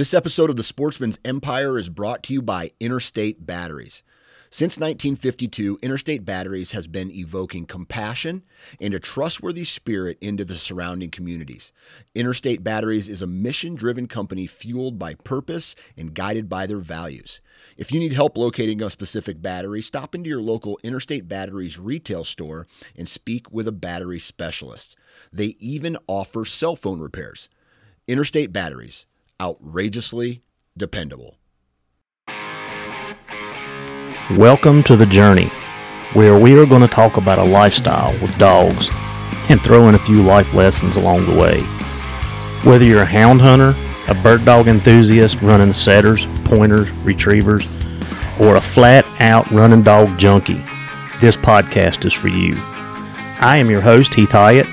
This episode of The Sportsman's Empire is brought to you by Interstate Batteries. Since 1952, Interstate Batteries has been evoking compassion and a trustworthy spirit into the surrounding communities. Interstate Batteries is a mission driven company fueled by purpose and guided by their values. If you need help locating a specific battery, stop into your local Interstate Batteries retail store and speak with a battery specialist. They even offer cell phone repairs. Interstate Batteries, outrageously dependable. Welcome to the journey, where we are going to talk about a lifestyle with dogs and throw in a few life lessons along the way. Whether you're a hound hunter, a bird dog enthusiast running setters, pointers, retrievers, or a flat out running dog junkie, this podcast is for you. I am your host, Heath Hyatt,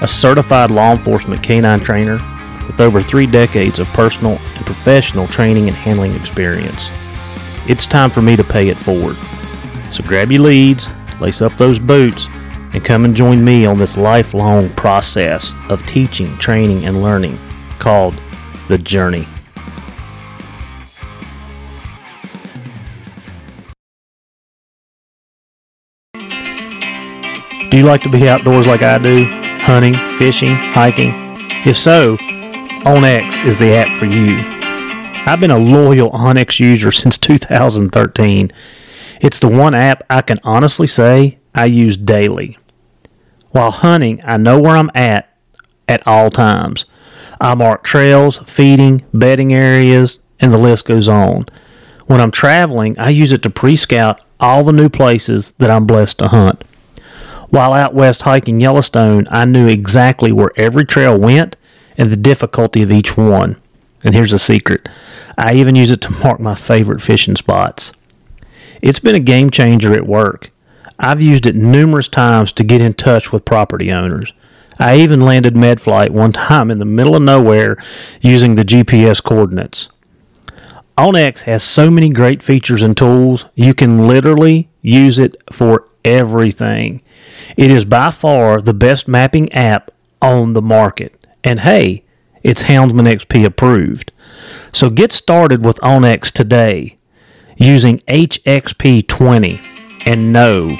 a certified law enforcement canine trainer with over three decades of personal and professional training and handling experience. It's time for me to pay it forward. So grab your leads, lace up those boots, and come and join me on this lifelong process of teaching, training, and learning called The Journey. Do you like to be outdoors like I do? Hunting, fishing, hiking? If so, OnX is the app for you. I've been a loyal OnX user since 2013. It's the one app I can honestly say I use daily. While hunting, I know where I'm at at all times. I mark trails, feeding, bedding areas, and the list goes on. When I'm traveling, I use it to pre scout all the new places that I'm blessed to hunt. While out west hiking Yellowstone, I knew exactly where every trail went and the difficulty of each one. And here's a secret I even use it to mark my favorite fishing spots. It's been a game changer at work. I've used it numerous times to get in touch with property owners. I even landed MedFlight one time in the middle of nowhere using the GPS coordinates. OnX has so many great features and tools, you can literally use it for everything. It is by far the best mapping app on the market. And hey, it's Houndsman XP approved. So get started with OnX today using HXP20 and know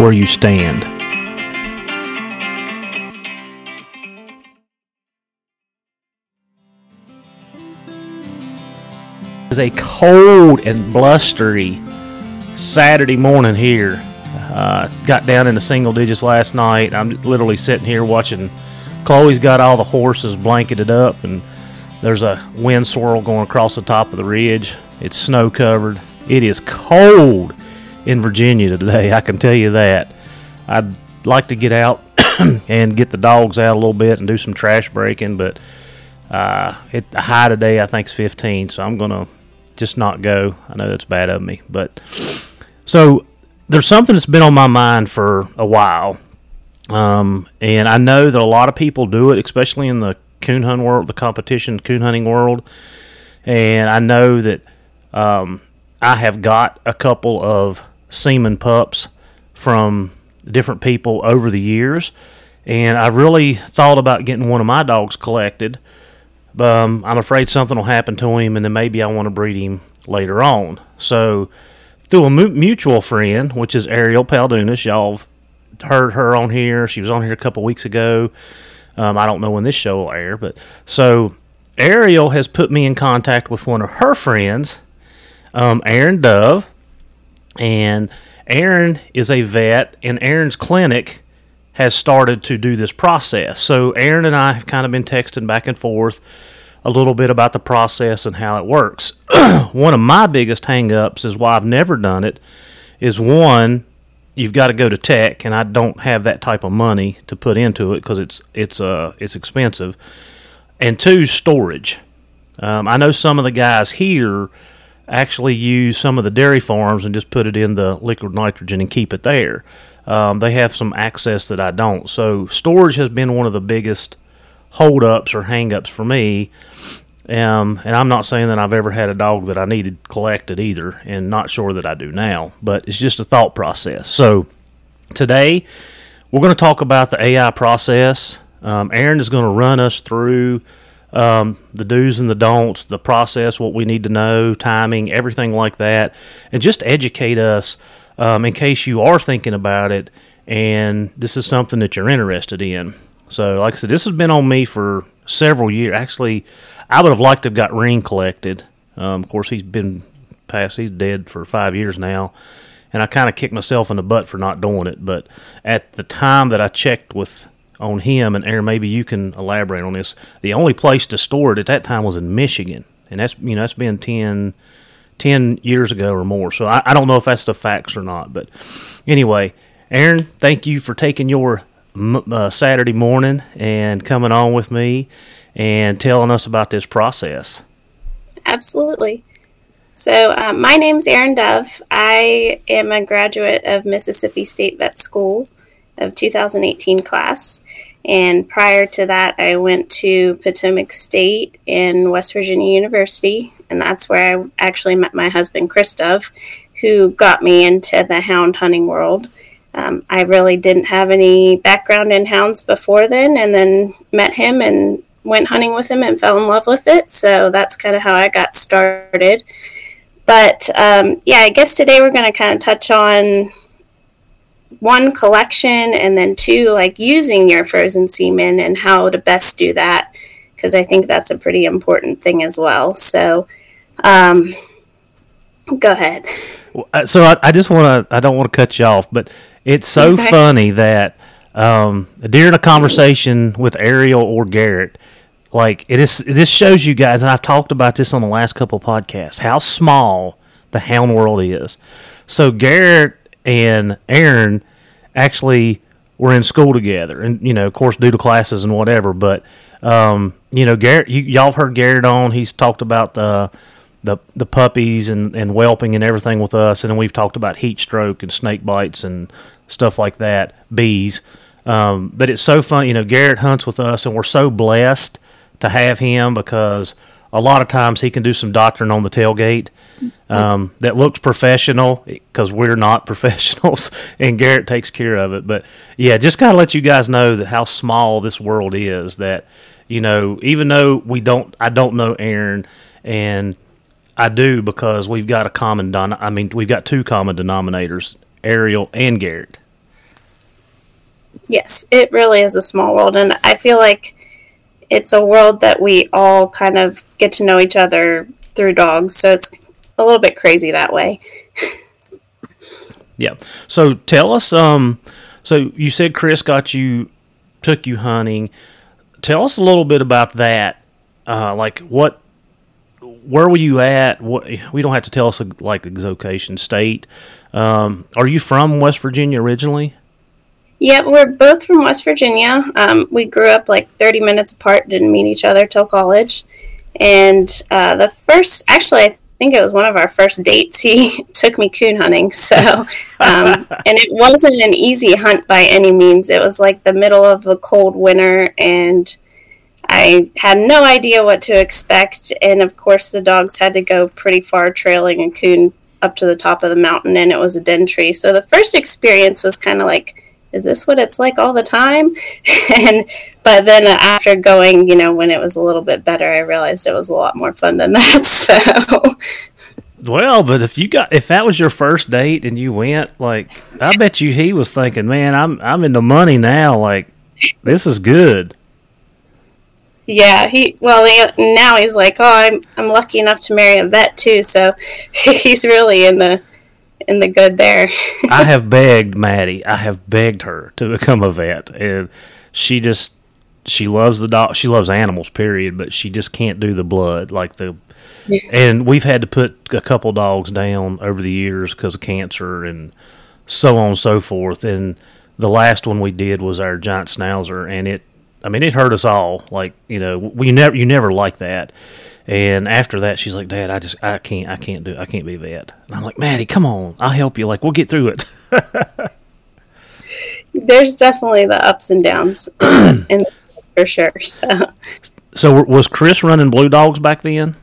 where you stand. It's a cold and blustery Saturday morning here. Uh, got down into single digits last night. I'm literally sitting here watching. Chloe's got all the horses blanketed up, and there's a wind swirl going across the top of the ridge. It's snow covered. It is cold in Virginia today. I can tell you that. I'd like to get out and get the dogs out a little bit and do some trash breaking, but uh, it, the high today I think is 15, so I'm gonna just not go. I know that's bad of me, but so there's something that's been on my mind for a while, um, and I know that a lot of people do it, especially in the coon hunt world, the competition coon hunting world, and I know that um, I have got a couple of semen pups from different people over the years, and I really thought about getting one of my dogs collected. Um, I'm afraid something will happen to him, and then maybe I want to breed him later on. So, through a mu- mutual friend, which is Ariel Paldunas, y'all have heard her on here. She was on here a couple weeks ago. Um, I don't know when this show will air, but so Ariel has put me in contact with one of her friends, um, Erin Dove, and Erin is a vet, and Erin's clinic has started to do this process. So Erin and I have kind of been texting back and forth a little bit about the process and how it works. one of my biggest hangups is why I've never done it is one, you've got to go to tech, and I don't have that type of money to put into it because it's it's uh it's expensive. And two, storage. Um, I know some of the guys here actually use some of the dairy farms and just put it in the liquid nitrogen and keep it there. Um, they have some access that I don't. So storage has been one of the biggest holdups or hangups for me. Um, and I'm not saying that I've ever had a dog that I needed collected either, and not sure that I do now, but it's just a thought process. So today we're going to talk about the AI process. Um, Erin is going to run us through um, the do's and the don'ts, the process, what we need to know, timing, everything like that, and just educate us um, in case you are thinking about it and this is something that you're interested in. So, like I said, this has been on me for several years. Actually, I would have liked to have got Ring collected. Um, of course, he's been past; he's dead for five years now, and I kind of kicked myself in the butt for not doing it. But at the time that I checked with on him, and Erin, maybe you can elaborate on this. The only place to store it at that time was in Michigan, and that's you know that's been 10, 10 years ago or more. So I, I don't know if that's the facts or not. But anyway, Erin, thank you for taking your uh, Saturday morning and coming on with me and telling us about this process. Absolutely. So, um, my name's Erin Dove. I am a graduate of Mississippi State Vet School of 2018 class. And prior to that, I went to Potomac State in West Virginia University. And that's where I actually met my husband, Chris Dove, who got me into the hound hunting world. Um, I really didn't have any background in hounds before then, and then met him and went hunting with him and fell in love with it. So that's kind of how I got started. But um, yeah, I guess today we're going to kind of touch on one collection and then two, like using your frozen semen and how to best do that, because I think that's a pretty important thing as well. So um, go ahead. So I, I just want to, I don't want to cut you off, but it's so okay. funny that um, during a conversation with Ariel or Garrett, like it is, this shows you guys, and I've talked about this on the last couple podcasts, how small the hound world is. So Garrett and Erin actually were in school together, and you know, of course, due to classes and whatever. But um, you know, Garrett, you, y'all have heard Garrett on. He's talked about the the the puppies and, and whelping and everything with us, and then we've talked about heat stroke and snake bites and stuff like that, bees. Um, but it's so fun, you know. Garrett hunts with us, and we're so blessed to have him because a lot of times he can do some doctoring on the tailgate um, that looks professional because we're not professionals, and Garrett takes care of it. But yeah, just kind of let you guys know that how small this world is. That you know, even though we don't, I don't know Erin, and I do because we've got a common. Don- I mean, we've got two common denominators: Ariel and Garrett. Yes, it really is a small world, and I feel like it's a world that we all kind of get to know each other through dogs. So it's a little bit crazy that way. yeah. So tell us. Um. So you said Chris got you, took you hunting. Tell us a little bit about that. Uh, like what where were you at? What we don't have to tell us like the location, state. Um, are you from West Virginia originally? Yeah, we're both from West Virginia. Um, we grew up like 30 minutes apart, didn't meet each other till college. And uh, the first, actually, I think it was one of our first dates. He took me coon hunting. So, um, and it wasn't an easy hunt by any means. It was like the middle of a cold winter, and I had no idea what to expect, and of course, the dogs had to go pretty far trailing a coon up to the top of the mountain, and it was a den tree. So the first experience was kind of like, is this what it's like all the time? and but then after going, you know, when it was a little bit better, I realized it was a lot more fun than that. So. Well, but if you got if that was your first date and you went, like I bet you he was thinking, "Man, I'm I'm in the money now. Like this is good." Yeah, he well he, now he's like, oh, I'm I'm lucky enough to marry a vet too, so he's really in the in the good there. I have begged Maddie, I have begged her to become a vet, and she just she loves the dog. She loves animals, period, but she just can't do the blood like the. And we've had to put a couple dogs down over the years because of cancer and so on and so forth. And the last one we did was our giant schnauzer, and it I mean, it hurt us all. Like you know, we never you never like that. And after that, she's like, "Dad, I just I can't I can't do I can't be vet." And I'm like, "Maddie, come on, I'll help you. Like we'll get through it." There's definitely the ups and downs, and for sure. So, so was Chris running Blue Dogs back then?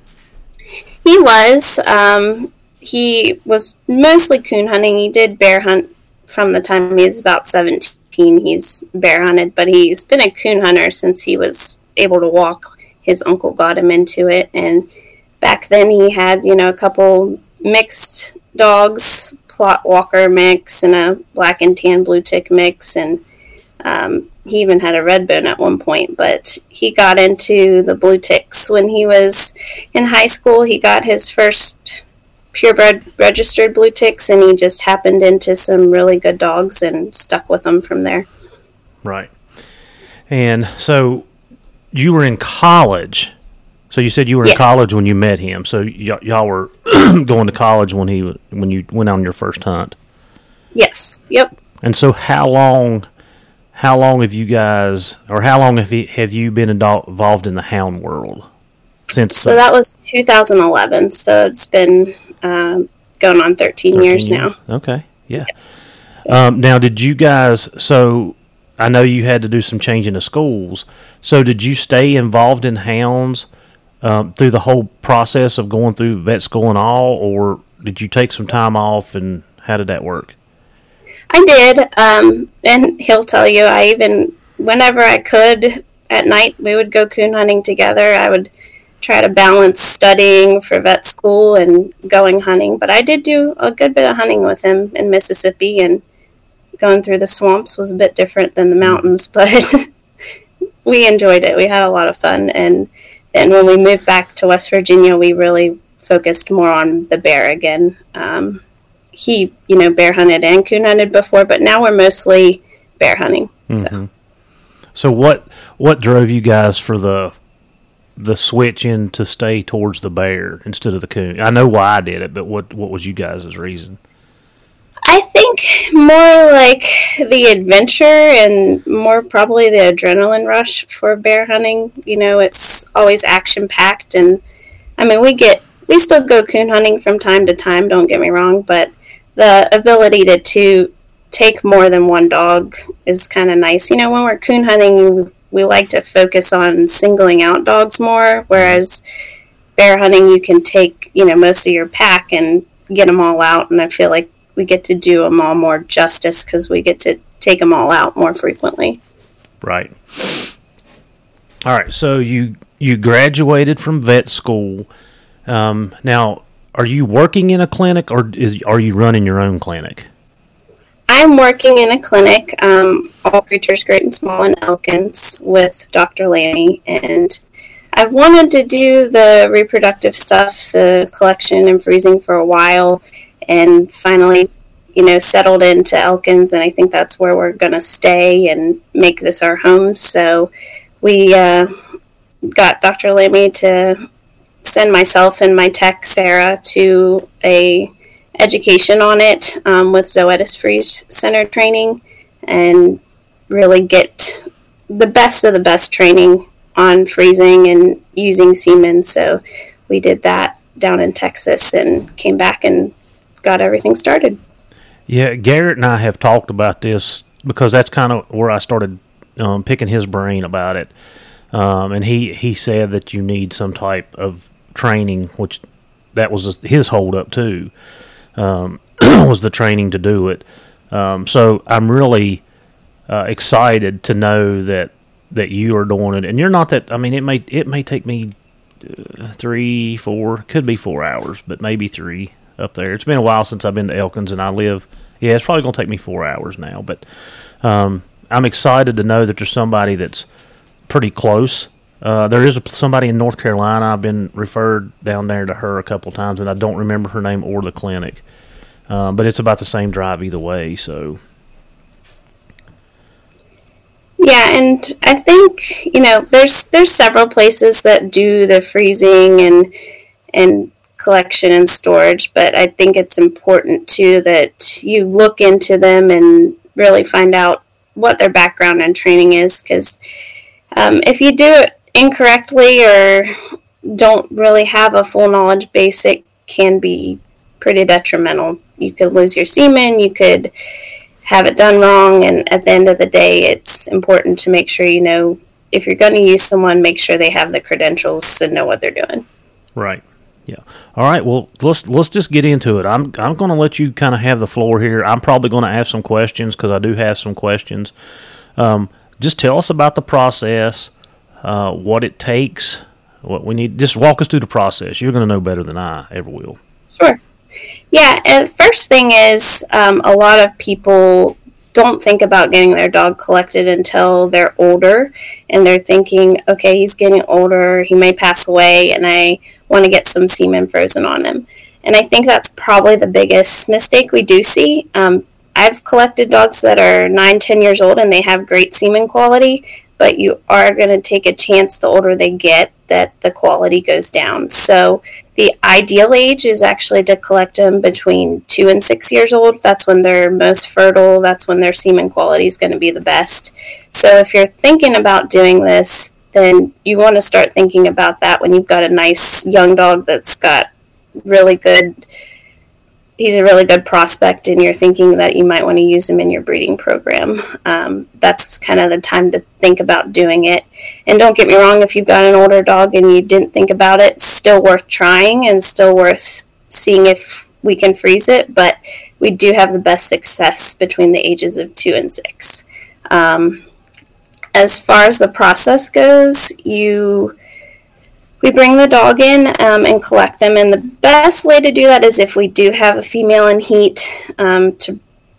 He was. Um, he was mostly coon hunting. He did bear hunt from the time he was about 17 he's bear hunted, but he's been a coon hunter since he was able to walk his uncle got him into it. And back then he had, you know, a couple mixed dogs, Plott Walker mix and a black and tan blue tick mix. And um, he even had a red bone at one point, but he got into the blue ticks when he was in high school. He got his first purebred registered blue ticks, and he just happened into some really good dogs and stuck with them from there. Right. And so you were in college. So you said you were Yes. in college when you met him. So y- y'all were going to college when he when you went on your first hunt. Yes. Yep. And so how long how long have you guys or how long have you have you been involved in the hound world since So the- that was 2011. So it's been um, going on 13, 13 years now. Okay. Yeah. Um, now, did you guys? So I know you had to do some changing of schools. So did you stay involved in hounds um, through the whole process of going through vet school and all, or did you take some time off? And how did that work? I did. Um, and he'll tell you, I even, whenever I could at night, we would go coon hunting together. I would try to balance studying for vet school and going hunting. But I did do a good bit of hunting with him in Mississippi, and going through the swamps was a bit different than the mountains, but we enjoyed it. We had a lot of fun. And then when we moved back to West Virginia, we really focused more on the bear again. Um, he, you know, bear hunted and coon hunted before, but now we're mostly bear hunting. So So what what drove you guys for the the switch in to stay towards the bear instead of the coon? I know why I did it, but what what was you guys' reason? I think more like the adventure and more probably the adrenaline rush for bear hunting. You know, it's always action packed, and I mean, we get we still go coon hunting from time to time. Don't get me wrong, but the ability to to take more than one dog is kind of nice. You know, when we're coon hunting, we, we like to focus on singling out dogs more, whereas bear hunting, you can take you know most of your pack and get them all out, and I feel like we get to do them all more justice because we get to take them all out more frequently. Right. All right. So you you graduated from vet school. Um, now, are you working in a clinic or is are you running your own clinic? I'm working in a clinic, um, All Creatures Great and Small in Elkins, with Dr. Lanny, and I've wanted to do the reproductive stuff, the collection and freezing for a while, and finally, you know, settled into Elkins, and I think that's where we're going to stay and make this our home. So we uh, got Dr. Lammy to send myself and my tech, Sarah, to a education on it um, with Zoetis Freeze Center training and really get the best of the best training on freezing and using semen. So we did that down in Texas and came back and got everything started. Yeah, Garrett and I have talked about this because that's kind of where I started um, picking his brain about it. Um, and he, he said that you need some type of training, which that was his holdup too, um, was the training to do it. Um, so I'm really uh, excited to know that that you are doing it, and you're not that. I mean, it may it may take me uh, three, four, could be four hours, but maybe three up there. It's been a while since I've been to Elkins, and I live. Yeah, it's probably gonna take me four hours now, but um, I'm excited to know that there's somebody that's pretty close. Uh, there is a, somebody in North Carolina. I've been referred down there to her a couple times, and I don't remember her name or the clinic. Um, but it's about the same drive either way. So Yeah, and I think you know there's there's several places that do the freezing and and collection and storage, but I think it's important too that you look into them and really find out what their background and training is because um, if you do it incorrectly or don't really have a full knowledge base, it can be pretty detrimental. You could lose your semen, you could have it done wrong, and at the end of the day, it's important to make sure you know if you're going to use someone, make sure they have the credentials and know what they're doing. Right. Yeah. All right. Well, let's let's just get into it. I'm I'm going to let you kind of have the floor here. I'm probably going to ask some questions because I do have some questions. Um, just tell us about the process, uh, what it takes What we need, just walk us through the process. You're going to know better than I ever will. Sure. Yeah, and first thing is um, a lot of people don't think about getting their dog collected until they're older and they're thinking, okay, he's getting older, he may pass away, and I want to get some semen frozen on him. And I think that's probably the biggest mistake we do see. Um, I've collected dogs that are nine, ten years old and they have great semen quality, but you are going to take a chance the older they get that the quality goes down. So the ideal age is actually to collect them between two and six years old. That's when they're most fertile. That's when their semen quality is going to be the best. So if you're thinking about doing this, then you want to start thinking about that when you've got a nice young dog that's got really good he's a really good prospect and you're thinking that you might want to use him in your breeding program, um, that's kind of the time to think about doing it. And don't get me wrong, if you've got an older dog and you didn't think about it, still worth trying and still worth seeing if we can freeze it. But we do have the best success between the ages of two and six. Um, as far as the process goes, you we bring the dog in um, and collect them. And the best way to do that is if we do have a female in heat um, to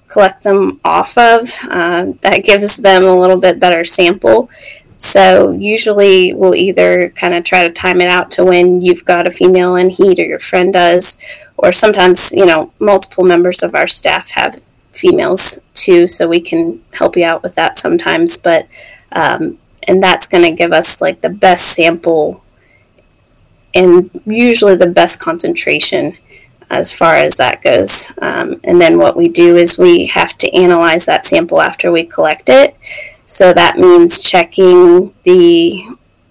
collect them off of. Uh, that gives them a little bit better sample. So usually we'll either kind of try to time it out to when you've got a female in heat or your friend does, or sometimes, you know, multiple members of our staff have females too, so we can help you out with that sometimes. But, um, and that's going to give us like the best sample and usually the best concentration as far as that goes. Um, and then what we do is we have to analyze that sample after we collect it. So that means checking the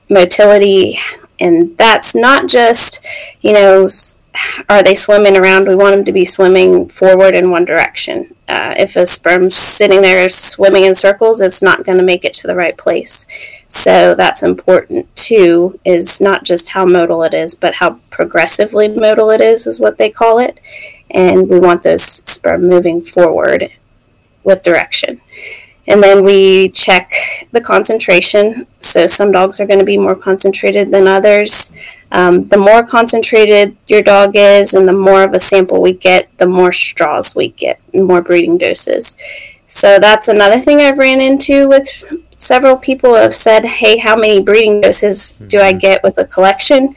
motility, and that's not just, you know, are they swimming around? We want them to be swimming forward in one direction. Uh, if a sperm's sitting there swimming in circles, it's not going to make it to the right place. So that's important too. Is not just how motile it is, but how progressively motile it is, is what they call it. And we want those sperm moving forward with direction. And then we check the concentration. So some dogs are going to be more concentrated than others. Um, the more concentrated your dog is and the more of a sample we get, the more straws we get, more breeding doses. So that's another thing I've ran into with several people have said, hey, how many breeding doses do I mm-hmm. get with a collection?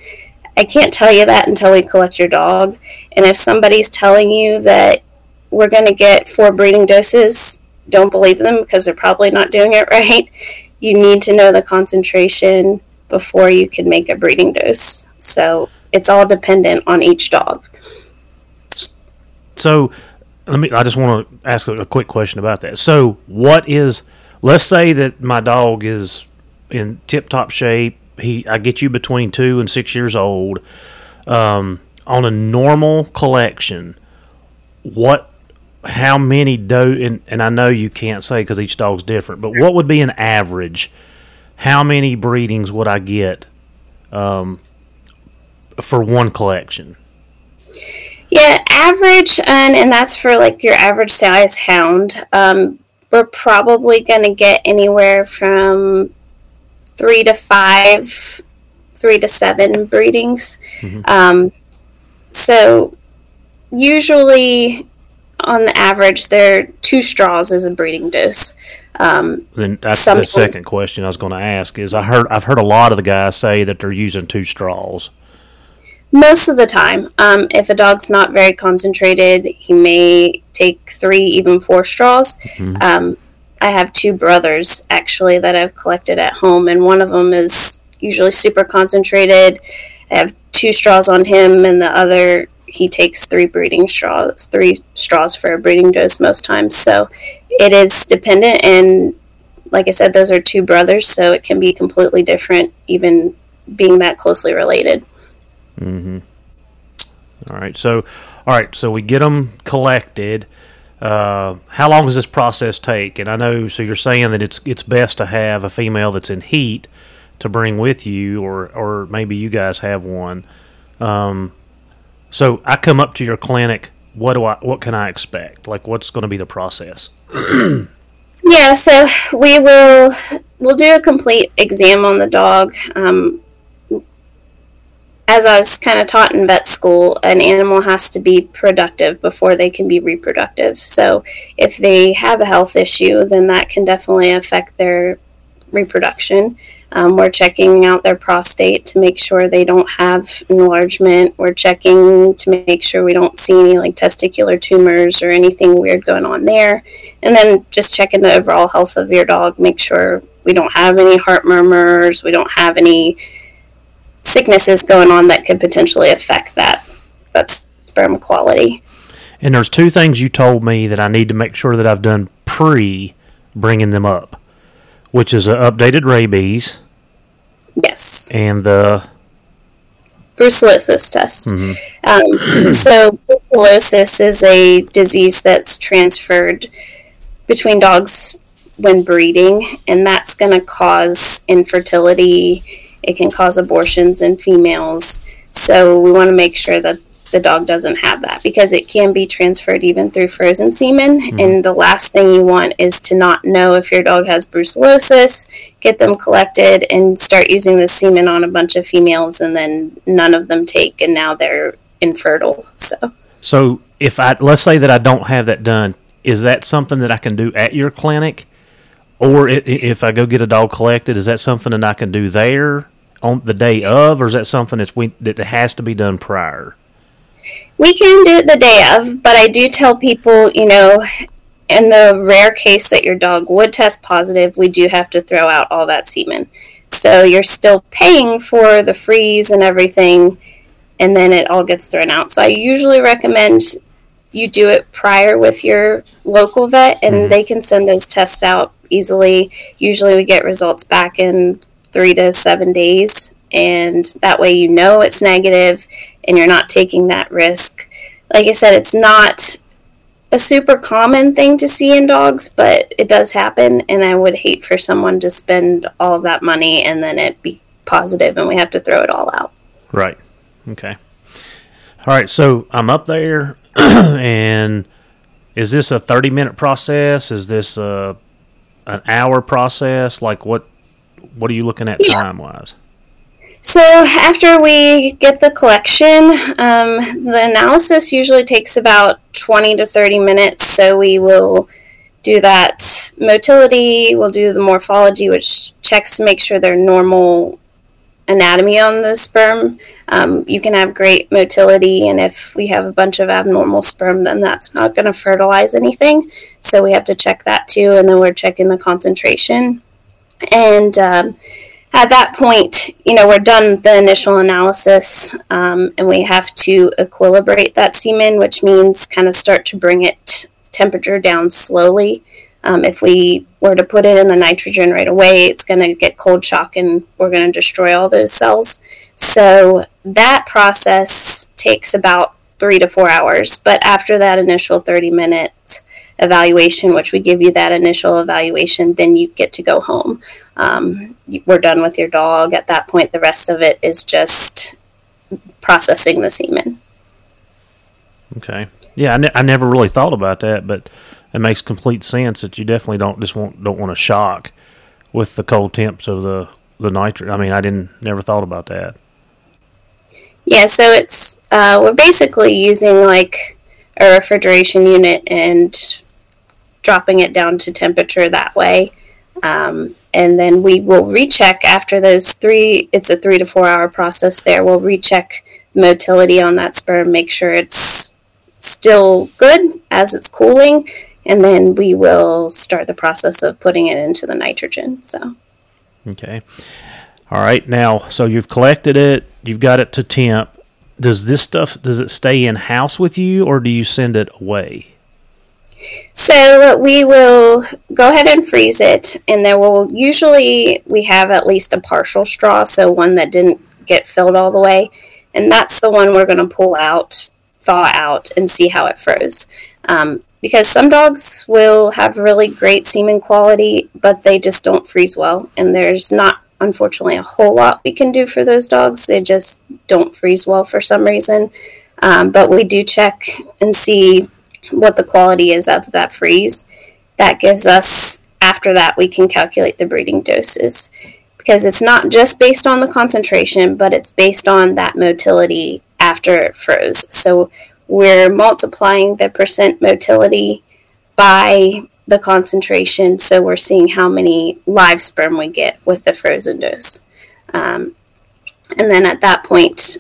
I can't tell you that until we collect your dog. And if somebody's telling you that we're going to get four breeding doses, don't believe them because they're probably not doing it right. You need to know the concentration before you can make a breeding dose. So it's all dependent on each dog. So let me I just want to ask a, quick question about that. So what is let's say that my dog is in tip top shape. He I get you between 2 and 6 years old. Um, on a normal collection, what how many do and, and I know you can't say because each dog's different, but what would be an average? How many breedings would I get um, for one collection? Yeah, average, and and that's for like your average size hound. Um, we're probably going to get anywhere from three to five, three to seven breedings. Mm-hmm. Um, so usually on the average, they're two straws as a breeding dose. Um, then that's the second question I was going to ask. Is I heard I've heard a lot of the guys say that they're using two straws. Most of the time, um, if a dog's not very concentrated, he may take three, even four straws. Mm-hmm. Um, I have two brothers actually that I've collected at home, and one of them is usually super concentrated. I have two straws on him, and the other he takes three breeding straws, three straws for a breeding dose most times. So it is dependent, and like I said, those are two brothers, so it can be completely different, even being that closely related. Mm-hmm. All right, so all right, so we get them collected. Uh, how long does this process take? And I know, so you're saying that it's it's best to have a female that's in heat to bring with you, or or maybe you guys have one. Um, so I come up to your clinic. What do I? What can I expect? Like, what's going to be the process? Yeah. So we will we'll do a complete exam on the dog. Um, as I was kind of taught in vet school, an animal has to be productive before they can be reproductive. So if they have a health issue, then that can definitely affect their reproduction. Um, we're checking out their prostate to make sure they don't have enlargement. We're checking to make sure we don't see any like testicular tumors or anything weird going on there. And then just checking the overall health of your dog, make sure we don't have any heart murmurs, we don't have any sicknesses going on that could potentially affect that that sperm quality. And there's two things you told me that I need to make sure that I've done pre bringing them up, which is an updated rabies. Yes. And the brucellosis test. Mm-hmm. Um, so brucellosis is a disease that's transferred between dogs when breeding, and that's going to cause infertility it can cause abortions in females. So we want to make sure that the dog doesn't have that because it can be transferred even through frozen semen. Mm-hmm. And the last thing you want is to not know if your dog has brucellosis, get them collected, and start using the semen on a bunch of females, and then none of them take, and now they're infertile. So, so if I let's say that I don't have that done, is that something that I can do at your clinic? Or if I go get a dog collected, is that something that I can do there? on the day of, or is that something that's we, that has to be done prior? We can do it the day of, but I do tell people, you know, in the rare case that your dog would test positive, we do have to throw out all that semen. So you're still paying for the freeze and everything, and then it all gets thrown out. So I usually recommend you do it prior with your local vet, and mm-hmm. they can send those tests out easily. Usually we get results back in three to seven days. And that way you know it's negative and you're not taking that risk. Like I said, it's not a super common thing to see in dogs, but it does happen. And I would hate for someone to spend all of that money and then it be positive and we have to throw it all out. Right. Okay. All right. So I'm up there and is this a 30 minute process? Is this a, an hour process? Like what, what are you looking at yeah. time wise? So after we get the collection, um, the analysis usually takes about 20 to 30 minutes. So we will do that motility, we'll do the morphology, which checks to make sure they're normal anatomy on the sperm. Um, you can have great motility, and if we have a bunch of abnormal sperm, then that's not going to fertilize anything. So we have to check that too, and then we're checking the concentration. And um, at that point, you know, we're done the initial analysis um, and we have to equilibrate that semen, which means kind of start to bring it temperature down slowly. Um, if we were to put it in the nitrogen right away, it's going to get cold shock and we're going to destroy all those cells. So that process takes about three to four hours. But after that initial 30 minutes, evaluation, which we give you that initial evaluation, then you get to go home. Um, we're done with your dog. At that point, the rest of it is just processing the semen. Okay. Yeah, I, ne- I never really thought about that, but it makes complete sense that you definitely don't just want don't want to shock with the cold temps of the the nitrogen. I mean, I didn't never thought about that. Yeah, so it's uh, we're basically using like a refrigeration unit and dropping it down to temperature that way. Um, and then we will recheck after those three, it's a three to four hour process there. We'll recheck motility on that sperm, make sure it's still good as it's cooling, and then we will start the process of putting it into the nitrogen. So, okay. All right. Now, so you've collected it, you've got it to temp. Does this stuff does it stay in house with you or do you send it away? So we will go ahead and freeze it, and then we'll usually we have at least a partial straw, so one that didn't get filled all the way, and that's the one we're going to pull out, thaw out, and see how it froze. Um, because some dogs will have really great semen quality, but they just don't freeze well, and there's not unfortunately a whole lot we can do for those dogs. They just don't freeze well for some reason. Um, but we do check and see what the quality is of that freeze. That gives us, after that, we can calculate the breeding doses. because it's not just based on the concentration, but it's based on that motility after it froze. So we're multiplying the percent motility by the concentration. So we're seeing how many live sperm we get with the frozen dose. Um, and then at that point,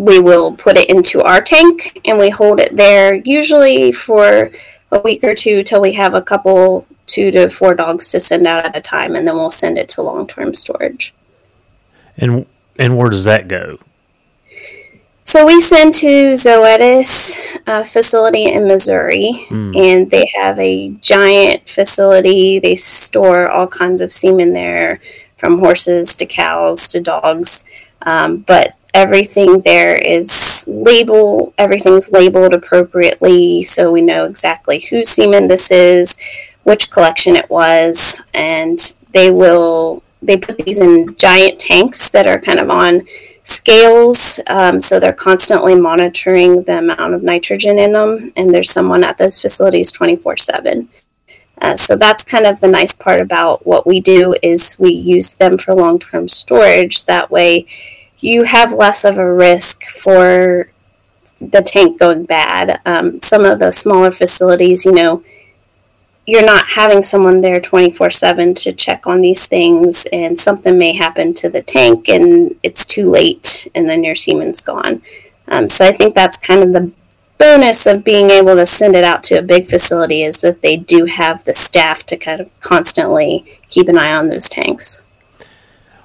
we will put it into our tank and we hold it there usually for a week or two till we have a couple two to four dogs to send out at a time and then we'll send it to long-term storage. And and where does that go? So we send to zoetis uh, facility in missouri mm. and they have a giant facility. They store all kinds of semen there from horses to cows to dogs. Um, but everything there is labeled everything's labeled appropriately so we know exactly whose semen this is which collection it was and they will they put these in giant tanks that are kind of on scales um, so they're constantly monitoring the amount of nitrogen in them and there's someone at those facilities 24 7 uh, so that's kind of the nice part about what we do is we use them for long-term storage. That way you have less of a risk for the tank going bad. Um, some of the smaller facilities, you know, you're not having someone there 24 7 to check on these things, and something may happen to the tank and it's too late, and then your semen's gone. Um, so I think that's kind of the bonus of being able to send it out to a big facility is that they do have the staff to kind of constantly keep an eye on those tanks.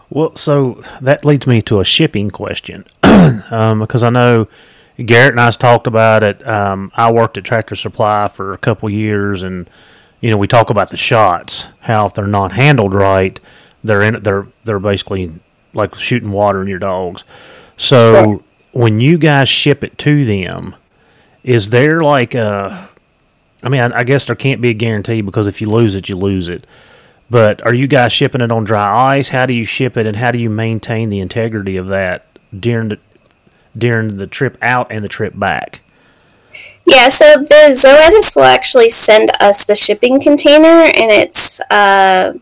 Well, so that leads me to a shipping question um, because I know Garrett and I talked about it. Um, I worked at Tractor Supply for a couple years, and you know we talk about the shots. How if they're not handled right, they're in they're they're basically like shooting water in your dogs. So when you guys ship it to them, is there like a I mean, I, I guess there can't be a guarantee because if you lose it, you lose it. But are you guys shipping it on dry ice? How do you ship it, and how do you maintain the integrity of that during the during the trip out and the trip back? Yeah, so the Zoetis will actually send us the shipping container, and it's uh,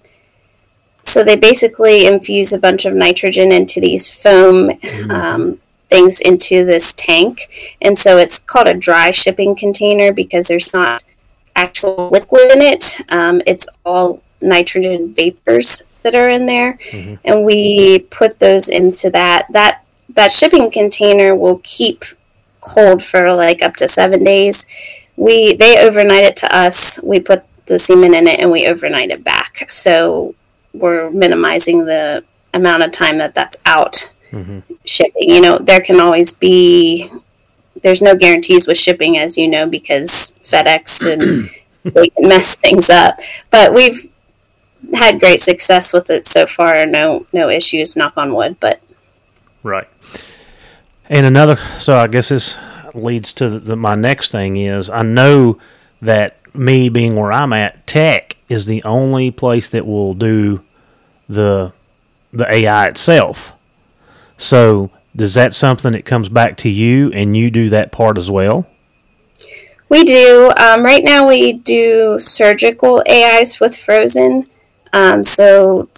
so they basically infuse a bunch of nitrogen into these foam mm-hmm. um, things into this tank, and so it's called a dry shipping container because there's not actual liquid in it. Um, it's all nitrogen vapors that are in there, mm-hmm. and we put those into that. That that shipping container will keep cold for like up to seven days. We they overnight it to us. We put the semen in it and we overnight it back. So we're minimizing the amount of time that that's out mm-hmm. shipping. You know, there can always be there's no guarantees with shipping, as you know, because FedEx and they can mess things up. But we've had great success with it so far. No, no issues. Knock on wood. But right. And another, so I guess this leads to the, my next thing is I know that me being where I'm at, tech is the only place that will do the the AI itself. So is that something that comes back to you and you do that part as well? We do. Um, right now, we do surgical AIs with Frozen. Um, so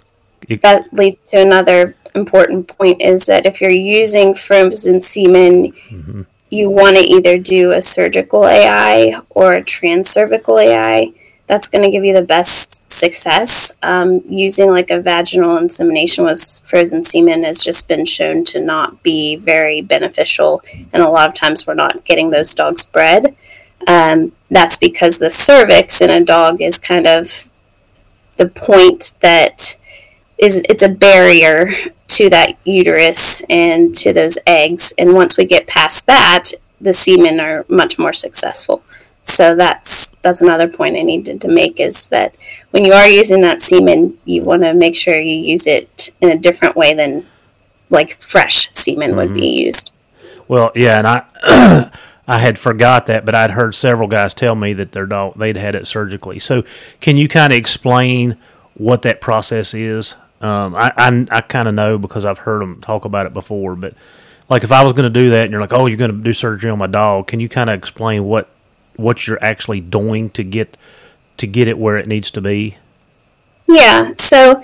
that leads to another important point is that if you're using frozen semen, mm-hmm. you want to either do a surgical AI or a transcervical AI. That's going to give you the best success. Um, using like a vaginal insemination with frozen semen has just been shown to not be very beneficial, and a lot of times we're not getting those dogs bred. Um, that's because the cervix in a dog is kind of the point that is it's a barrier to that uterus and to those eggs and once we get past that the semen are much more successful so that's that's another point i needed to make is that when you are using that semen you want to make sure you use it in a different way than like fresh semen mm-hmm. would be mm-hmm. used well yeah and i I had forgot that, but I'd heard several guys tell me that their dog they'd had it surgically. So, can you kind of explain what that process is? Um, I I, I kind of know because I've heard them talk about it before, but like if I was going to do that and you're like, oh, you're going to do surgery on my dog, can you kind of explain what what you're actually doing to get to get it where it needs to be? Yeah. So,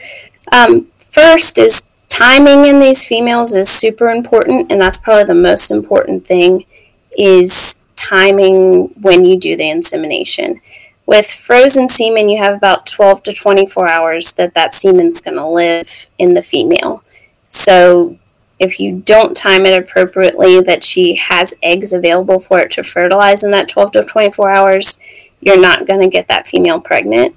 um, first is timing in these females is super important, and that's probably the most important thing is timing when you do the insemination. With frozen semen, you have about 12 to 24 hours that that semen's going to live in the female. So if you don't time it appropriately, that she has eggs available for it to fertilize in that 12 to 24 hours, you're not going to get that female pregnant.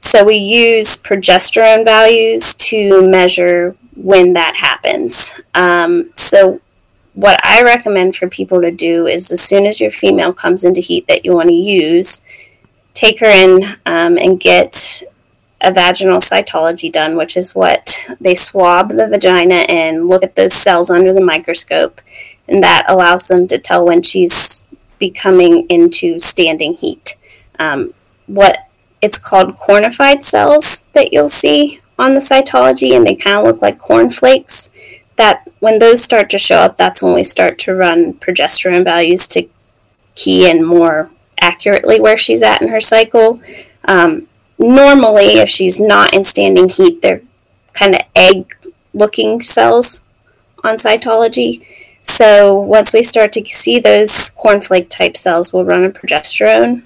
So we use progesterone values to measure when that happens. Um, so what I recommend for people to do is as soon as your female comes into heat that you want to use, take her in um, and get a vaginal cytology done, which is what they swab the vagina and look at those cells under the microscope. And that allows them to tell when she's becoming into standing heat. Um, what it's called cornified cells that you'll see on the cytology, and they kind of look like cornflakes. That when those start to show up, that's when we start to run progesterone values to key in more accurately where she's at in her cycle. Um, normally, if she's not in standing heat, they're kind of egg looking cells on cytology. So once we start to see those cornflake type cells, we'll run a progesterone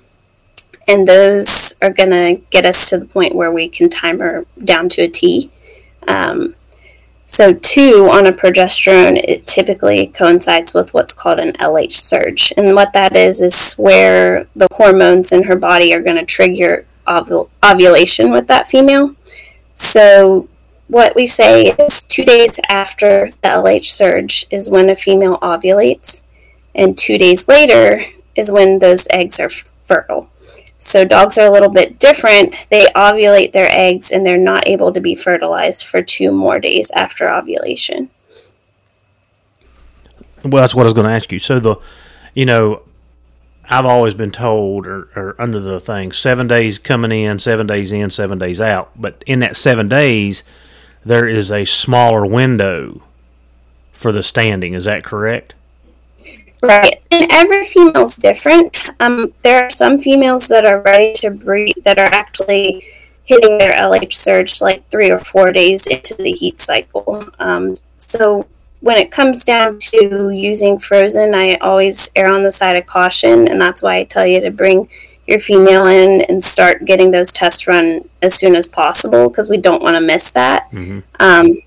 and those are going to get us to the point where we can time her down to a T. Um, so, two on a progesterone, it typically coincides with what's called an LH surge. And what that is, is where the hormones in her body are going to trigger ovul- ovulation with that female. So, what we say is two days after the LH surge is when a female ovulates, and two days later is when those eggs are fertile. So dogs are a little bit different. They ovulate their eggs and they're not able to be fertilized for two more days after ovulation. Well, that's what I was going to ask you. So the, you know, I've always been told, or, or under the thing, seven days coming in, seven days in, seven days out. But in that seven days, there is a smaller window for the standing. Is that correct? Right. And every female's different. Um, there are some females that are ready to breed that are actually hitting their LH surge like three or four days into the heat cycle. Um, so when it comes down to using frozen, I always err on the side of caution, and that's why I tell you to bring your female in and start getting those tests run as soon as possible because we don't want to miss that. Mm-hmm. Um,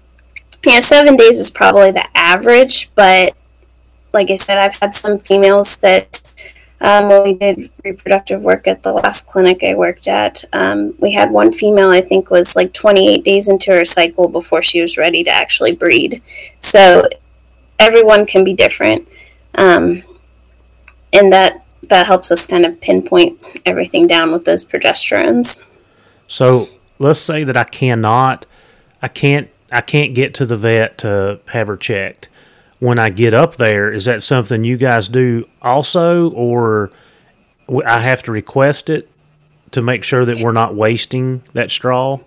yeah, seven days is probably the average, but like I said, I've had some females that um, when we did reproductive work at the last clinic I worked at, um, we had one female I think was like 28 days into her cycle before she was ready to actually breed. So everyone can be different, um, and that that helps us kind of pinpoint everything down with those progesterones. So let's say that I cannot, I can't, I can't get to the vet to have her checked when I get up there, is that something you guys do also, or I have to request it to make sure that we're not wasting that straw?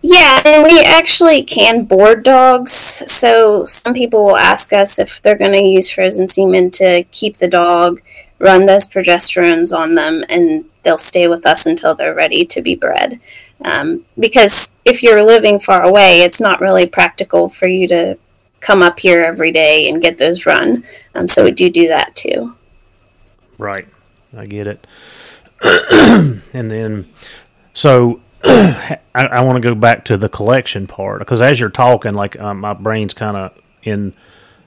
Yeah, and we actually can board dogs. So some people will ask us if they're going to use frozen semen to keep the dog, run those progesterones on them, and they'll stay with us until they're ready to be bred. Um, because if you're living far away, it's not really practical for you to come up here every day and get those run. Um, so we do do that too. Right, I get it. and then, so I, I want to go back to the collection part because as you're talking, like um, my brain's kind of in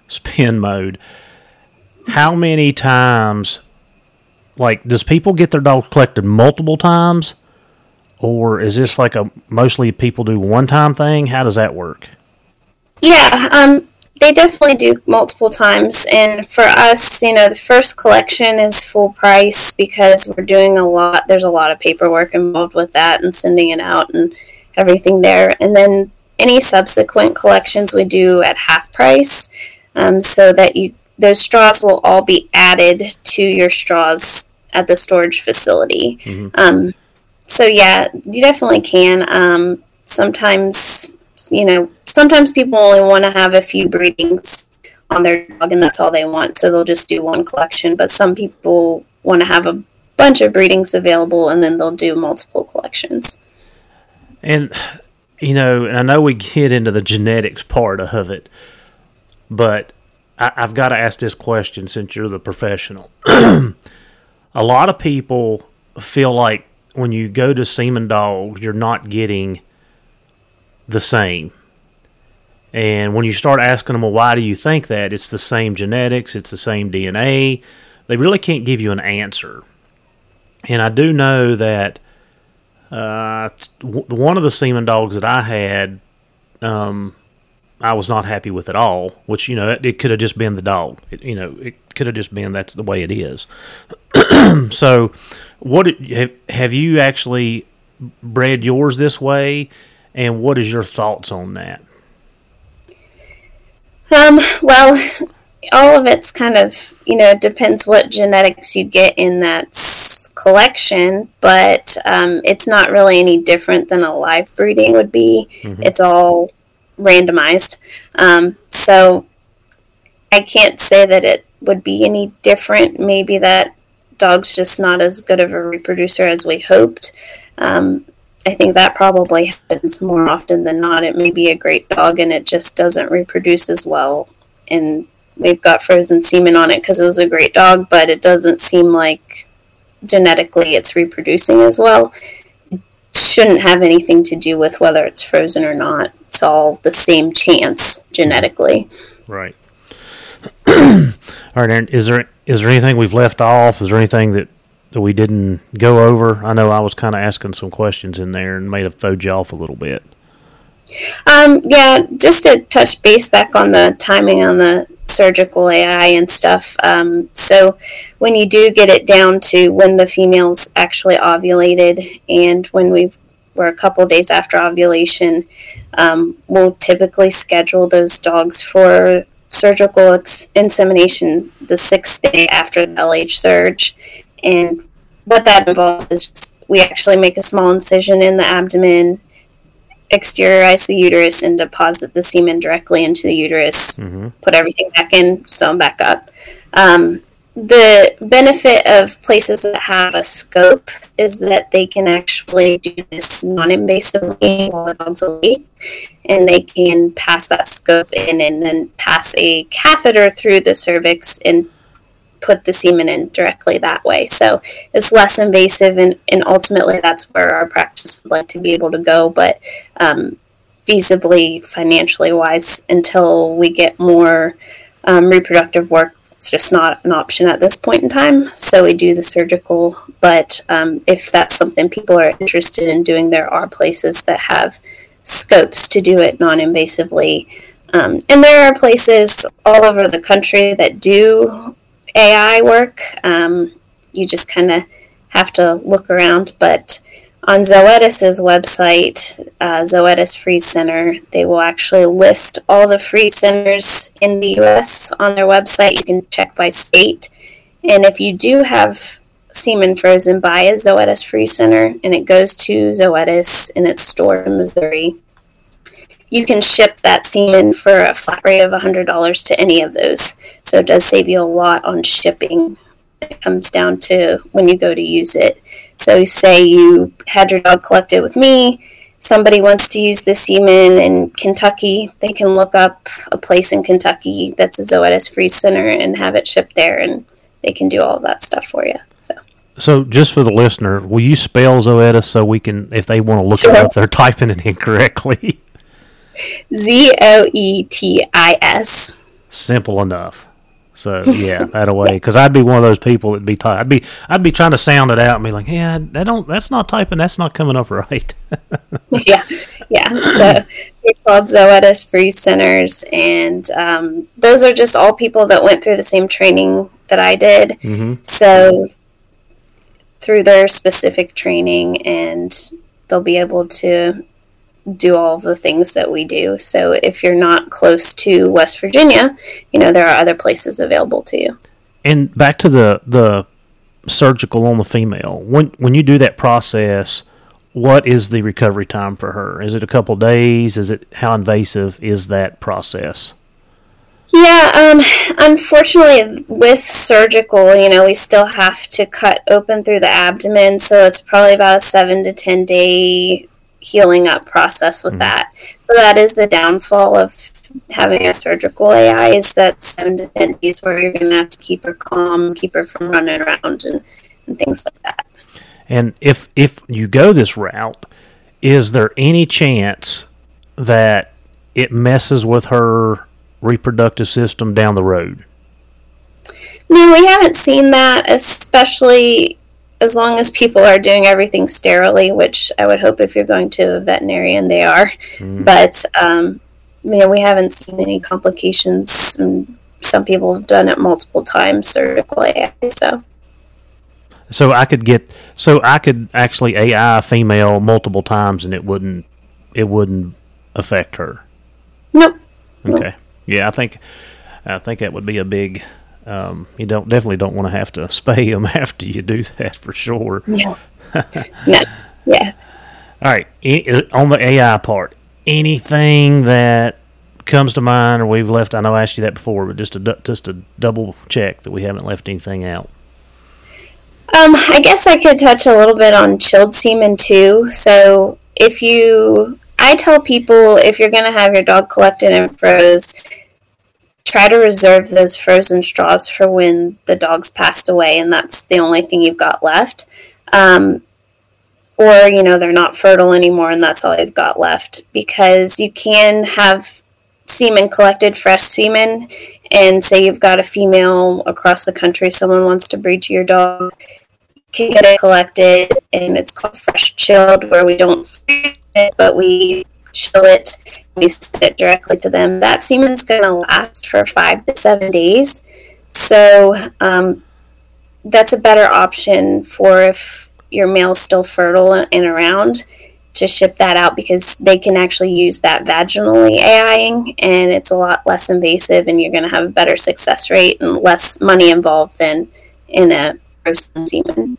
spin mode. How many times, like, does people get their dogs collected multiple times, or is this like a mostly people do one time thing? How does that work? Yeah, um, they definitely do multiple times. And for us, you know, the first collection is full price because we're doing a lot. There's a lot of paperwork involved with that and sending it out and everything there. And then any subsequent collections we do at half price, um, so that you those straws will all be added to your straws at the storage facility. Mm-hmm. Um, so yeah, you definitely can. Um, sometimes, you know, sometimes people only want to have a few breedings on their dog and that's all they want so they'll just do one collection but some people want to have a bunch of breedings available and then they'll do multiple collections and you know, and I know we get into the genetics part of it, but I, I've got to ask this question since you're the professional. a lot of people feel like when you go to semen dogs, you're not getting the same. And when you start asking them, well, why do you think that? It's the same genetics, it's the same DNA. They really can't give you an answer. And I do know that uh, one of the semen dogs that I had, um, I was not happy with at all. Which you know, it, it could have just been the dog. It, you know, it could have just been that's the way it is. so, what have, have you actually bred yours this way, and what is your thoughts on that? Um. Well, all of it's kind of you know depends what genetics you get in that collection, but um, it's not really any different than a live breeding would be. Mm-hmm. It's all randomized, um, so I can't say that it would be any different. Maybe that dog's just not as good of a reproducer as we hoped. Um, I think that probably happens more often than not. It may be a great dog and it just doesn't reproduce as well. And we've got frozen semen on it because it was a great dog, but it doesn't seem like genetically it's reproducing as well. It shouldn't have anything to do with whether it's frozen or not. It's all the same chance genetically. Right. all right, Erin, is there is there anything we've left off? Is there anything that that we didn't go over? I know I was kind of asking some questions in there and may have thrown you off a little bit. Um, yeah, just to touch base back on the timing on the surgical AI and stuff. Um, so when you do get it down to when the female's actually ovulated and when we've we're a couple days after ovulation, um, we'll typically schedule those dogs for surgical ex- insemination the sixth day after the LH surge. And what that involves is just, we actually make a small incision in the abdomen, exteriorize the uterus, and deposit the semen directly into the uterus, mm-hmm. put everything back in, sew them back up. Um, the benefit of places that have a scope is that they can actually do this non-invasively while the dog's awake and they can pass that scope in and then pass a catheter through the cervix and put the semen in directly that way. So it's less invasive, and, and ultimately that's where our practice would like to be able to go. But um, feasibly, financially wise, until we get more um, reproductive work, it's just not an option at this point in time. So we do the surgical. But um, if that's something people are interested in doing, there are places that have scopes to do it non invasively. Um, and there are places all over the country that do AI work. Um, you just kind of have to look around. But on Zoetis's website, uh, Zoetis Freeze Center, they will actually list all the freeze centers in the U.S. on their website. You can check by state. And if you do have semen frozen by a Zoetis Freeze Center and it goes to Zoetis and it's stored in Missouri, you can ship that semen for a flat rate of $100 to any of those. So it does save you a lot on shipping. It comes down to when you go to use it. So, say you had your dog collected with me, somebody wants to use the semen in Kentucky, they can look up a place in Kentucky that's a Zoetis freeze Center and have it shipped there, and they can do all of that stuff for you. So. So, just for the listener, will you spell Zoetis so we can, if they want to look sure. it up, they're typing it incorrectly? Z O E T I S. Simple enough. So yeah, that way. because I'd be one of those people that'd be I'd be I'd be trying to sound it out and be like, yeah, that don't that's not typing, that's not coming up right. yeah, yeah. So they're called Zoetis Freeze Centers, and um, those are just all people that went through the same training that I did. Mm-hmm. So through their specific training, and they'll be able to do all the things that we do. So if you're not close to West Virginia, you know there are other places available to you. And back to the the surgical on the female. When when you do that process, what is the recovery time for her? Is it a couple days? Is it how invasive is that process? Yeah, um, unfortunately, with surgical, you know, we still have to cut open through the abdomen, so it's probably about a seven to ten day healing up process with Mhm. that. So that is the downfall of having a surgical AI is that seven to ten days where you're going to have to keep her calm, keep her from running around and, and things like that. And if if you go this route, is there any chance that it messes with her reproductive system down the road? No, we haven't seen that, especially as long as people are doing everything sterilely, which I would hope if you're going to a veterinarian they are. Mm. But um, you know, we haven't seen any complications. And some people have done it multiple times, surgical AI. So So I could get so I could actually AI a female multiple times and it wouldn't it wouldn't affect her. nope. Okay. Yeah, I think I think that would be a big. Um, you don't definitely don't want to have to spay them after you do that for sure. No. no. Yeah. All right, on the AI part, anything that comes to mind, or we've left? I know I asked you that before, but just to just to double check that we haven't left anything out. Um, I guess I could touch a little bit on chilled semen too. So if you, I tell people if you're going to have your dog collected and froze, try to reserve those frozen straws for when the dog's passed away and that's the only thing you've got left. Um, or, you know, they're not fertile anymore and that's all you've got left because you can have semen collected, fresh semen, and say you've got a female across the country, someone wants to breed to your dog, you can get it collected, and it's called fresh chilled, where we don't freeze it, but we chill it, we send it directly to them. That semen's going to last for five to seven days, so um, that's a better option for if your male's still fertile and around to ship that out because they can actually use that vaginally AIing and it's a lot less invasive and you're going to have a better success rate and less money involved than in a frozen semen.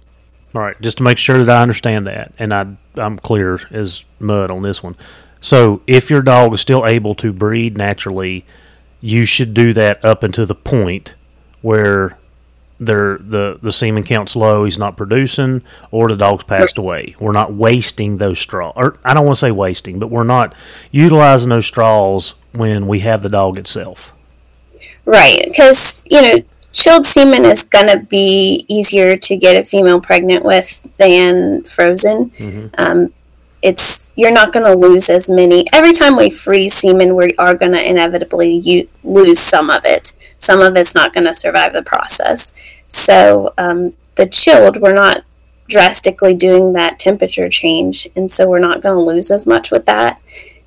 All right, just to make sure that I understand that, and I I'm clear as mud on this one. So, if your dog is still able to breed naturally, you should do that up until the point where their the the semen count's low, he's not producing, or the dog's passed away. We're not wasting those straws, or I don't want to say wasting, but we're not utilizing those straws when we have the dog itself. Right, because, you know, chilled semen is going to be easier to get a female pregnant with than frozen. Mhm. Um, it's you're not going to lose as many. Every time we freeze semen we are going to inevitably u- lose some of it. Some of it's not going to survive the process. So um, the chilled we're not drastically doing that temperature change and so we're not going to lose as much with that.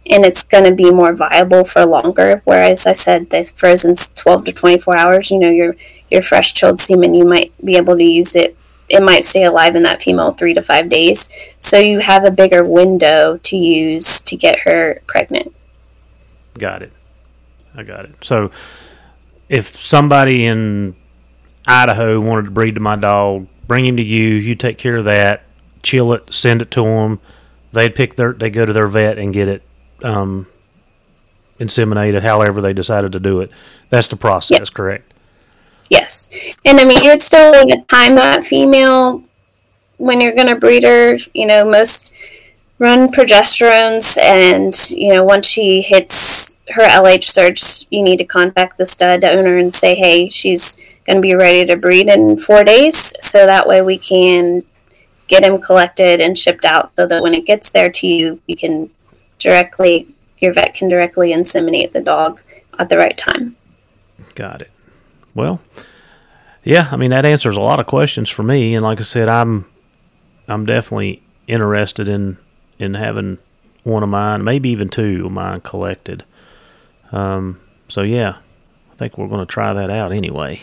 And it's going to be more viable for longer whereas i said the frozen's 12 to 24 hours you know your your fresh chilled semen you might be able to use it it might stay alive in that female three to five days so you have a bigger window to use to get her pregnant Got it. I got it. So, if somebody in Idaho wanted to breed to my dog, bring him to you. You take care of that. Chill it. Send it to them. They'd pick their. They go to their vet and get it um, inseminated. However, they decided to do it. That's the process, correct? Yes. And i mean you would still want to time that female when you're going to breed her. You know most run progesterones and you know once she hits her lh surge you need to contact the stud owner and say hey she's going to be ready to breed in four days. So that way we can get him collected and shipped out so that when it gets there to you you can directly your vet can directly inseminate the dog at the right time. Got it. Well, yeah, I mean that answers a lot of questions for me, and like I said, I'm I'm definitely interested in in having one of mine, maybe even two of mine collected. Um, so yeah, I think we're going to try that out anyway.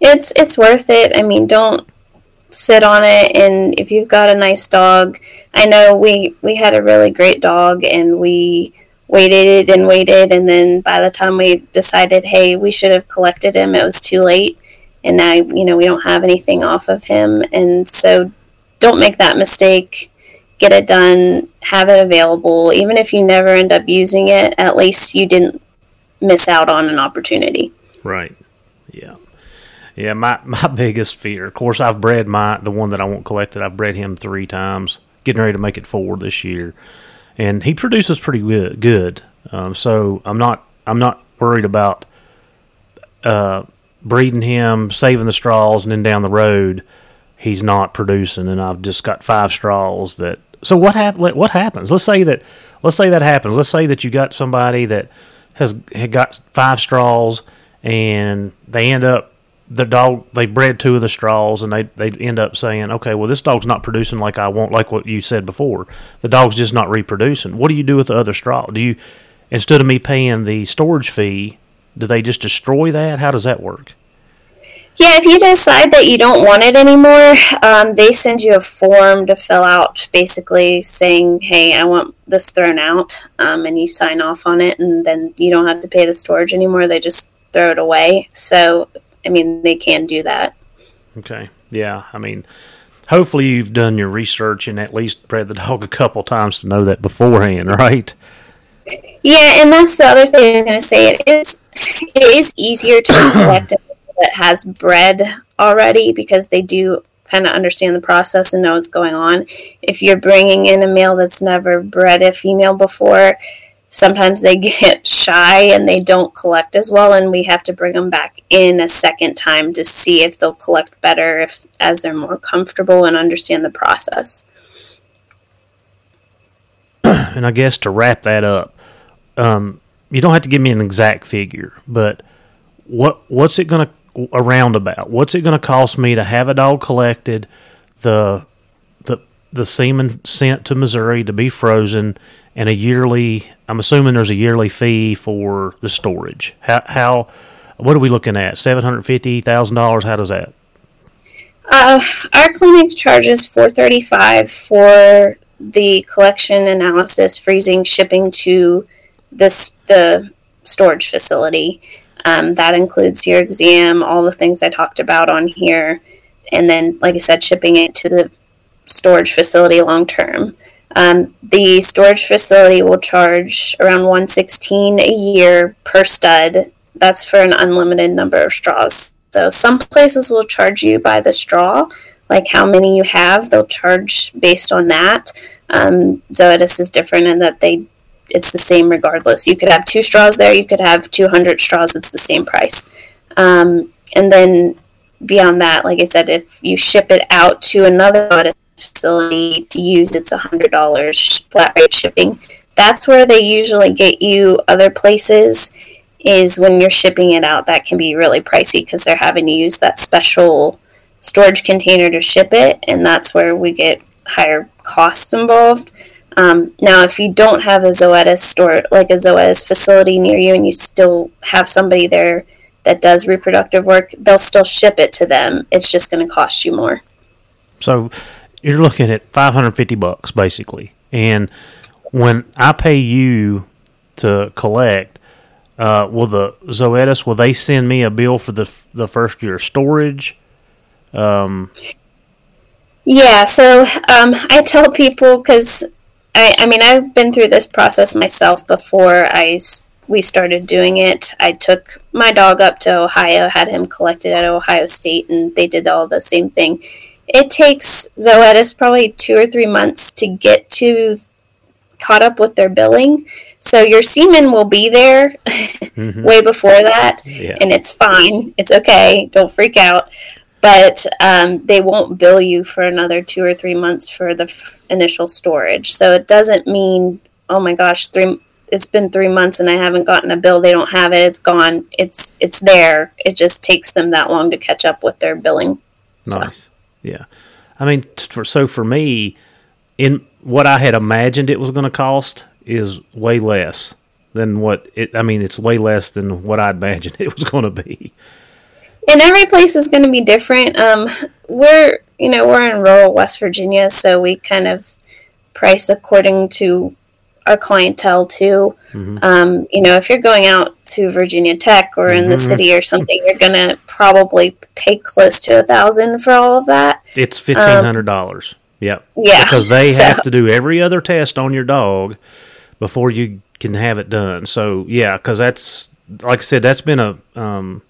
it's it's worth it. I mean, don't sit on it. And if you've got a nice dog, I know we we had a really great dog, and we waited and waited, and then by the time we decided, hey, we should have collected him, it was too late. And now you know we don't have anything off of him, and so don't make that mistake. Get it done. Have it available. Even if you never end up using it, at least you didn't miss out on an opportunity. Right. Yeah. Yeah, my, my biggest fear. Of course, I've bred my the one that I want collected. I've bred him three times. getting ready to make it four this year, and he produces pretty good. Um, so I'm not I'm not worried about uh, breeding him, saving the straws, and then down the road he's not producing, and I've just got five straws that. So what hap- What happens? Let's say that. Let's say that happens. Let's say that you got somebody that has had got five straws, and they end up the dog they've bred two of the straws, and they they end up saying, okay, well this dog's not producing like I want, like what you said before. The dog's just not reproducing. What do you do with the other straw? Do you instead of me paying the storage fee, do they just destroy that? How does that work? Yeah, if you decide that you don't want it anymore, um, they send you a form to fill out, basically saying, "Hey, I want this thrown out," um, and you sign off on it, and then you don't have to pay the storage anymore. They just throw it away. So, I mean, they can do that. Okay. Yeah. I mean, hopefully you've done your research and at least bred the dog a couple times to know that beforehand, right? Yeah, and that's the other thing I was going to say. It is it is easier to collect a that has bred already because they do kind of understand the process and know what's going on. If you're bringing in a male that's never bred a female before, sometimes they get shy and they don't collect as well and we have to bring them back in a second time to see if they'll collect better if as they're more comfortable and understand the process. And I guess to wrap that up, um, you don't have to give me an exact figure, but what what's it going to a roundabout. What's it going to cost me to have a dog collected, the the semen sent to Missouri to be frozen, and a yearly? I'm assuming there's a yearly fee for the storage. How how what are we looking at? Seven hundred fifty thousand dollars. How does that? Uh, our clinic charges four thirty five for the collection, analysis, freezing, shipping to this the storage facility. Um, that includes your exam, all the things I talked about on here, and then, like I said, shipping it to the storage facility long term. Um, the storage facility will charge around 116 a year per stud. That's for an unlimited number of straws. So some places will charge you by the straw, like how many you have. They'll charge based on that. Um, Zoetis is different in that they it's the same regardless. You could have two straws there, you could have 200 straws, it's the same price. Um, and then beyond that, like I said, if you ship it out to another facility to use, it's $100 flat rate shipping. That's where they usually get you other places is when you're shipping it out that can be really pricey because they're having to use that special storage container to ship it and that's where we get higher costs involved um, now, if you don't have a Zoetis store, like a Zoetis facility near you, and you still have somebody there that does reproductive work, they'll still ship it to them. It's just going to cost you more. So you're looking at 550 bucks basically. And when I pay you to collect, uh, will the Zoetis will they send me a bill for the the first year storage? Um, yeah, so um, I tell people because I, I mean, I've been through this process myself before I we started doing it. I took my dog up to Ohio, had him collected at Ohio State, and they did all the same thing. It takes Zoetis probably two or three months to get to caught up with their billing. So your semen will be there mm-hmm. way before that, yeah. and it's fine. It's okay. Don't freak out but um, they won't bill you for another two or three months for the f- initial storage. So it doesn't mean, oh my gosh, three. It's been three months and I haven't gotten a bill. They don't have it. It's gone. It's it's there. It just takes them that long to catch up with their billing. Nice. So. Yeah. I mean, for, so for me, in what I had imagined it was going to cost is way less than what it. I mean, it's way less than what I imagined it was going to be and every place is going to be different. Um, we're you know we're in rural West Virginia, so we kind of price according to our clientele too. Mm-hmm. Um, you know, if you're going out to Virginia Tech or in mm-hmm. the city or something, you're to probably pay close to a thousand for all of that. It's fifteen hundred dollars. Um, yep. Yeah. Because they so. have to do every other test on your dog before you can have it done. So yeah, because that's like I said, that's been a um,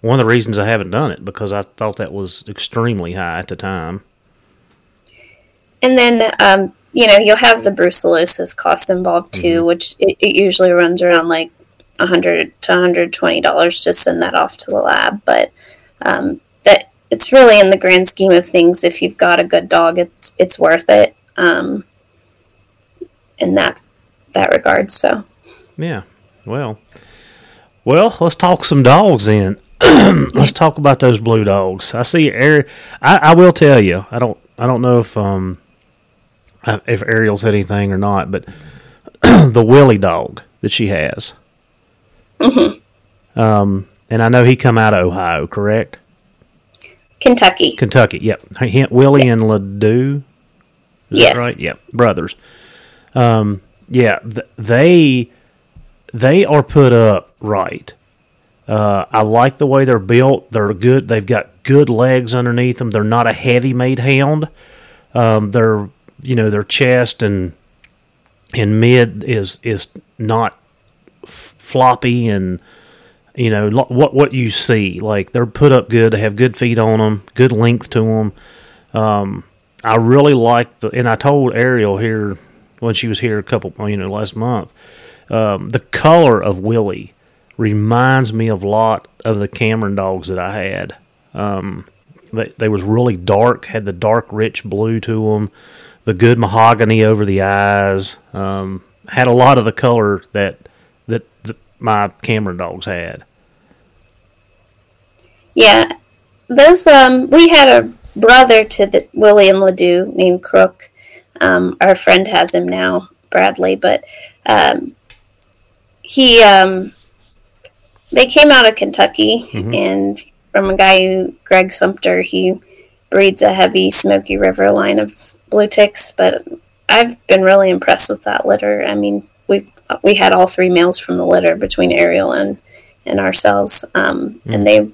one of the reasons I haven't done it because I thought that was extremely high at the time. and then um, you know you'll have the brucellosis cost involved too, Mm-hmm. which it, it usually runs around like a hundred to hundred twenty dollars to send that off to the lab. But um, that it's really in the grand scheme of things, if you've got a good dog, it's it's worth it. Um, in that that regard, so Yeah. Well. Well, let's talk some dogs then. let's talk about those blue dogs. I see Ari- I, I will tell you. I don't. I don't know if um uh, if Ariel said anything or not, but the Willy dog that she has. Um, and I know he come out of Ohio, correct? Kentucky. Kentucky. Yep. He- Willie and Ledoux. Is Yes. that right? Yep. Brothers. Um, yeah. Th- they they are put up right. Uh, I like the way they're built. They're good. They've got good legs underneath them. They're not a heavy made hound. Um, they're you know their chest and and mid is is not f- floppy and you know lo- what what you see like they're put up good they have good feet on them good length to them um, i really like the and i told ariel here when she was here a couple you know last month um, the color of willie reminds me of a lot of the cameron dogs that i had. Um, they, they was really dark had the dark rich blue to them the good mahogany over the eyes um, had a lot of the color that that, that my Cameron dogs had. Yeah, those um, we had a brother to the Willie and Ledoux named Crook. Um, our friend has him now, Bradley, but um, he um, they came out of Kentucky and from a guy who Greg Sumter. He breeds a heavy Smoky River line of blue ticks, but I've been really impressed with that litter. I mean, we we had all three males from the litter between Ariel and and ourselves, um, and they've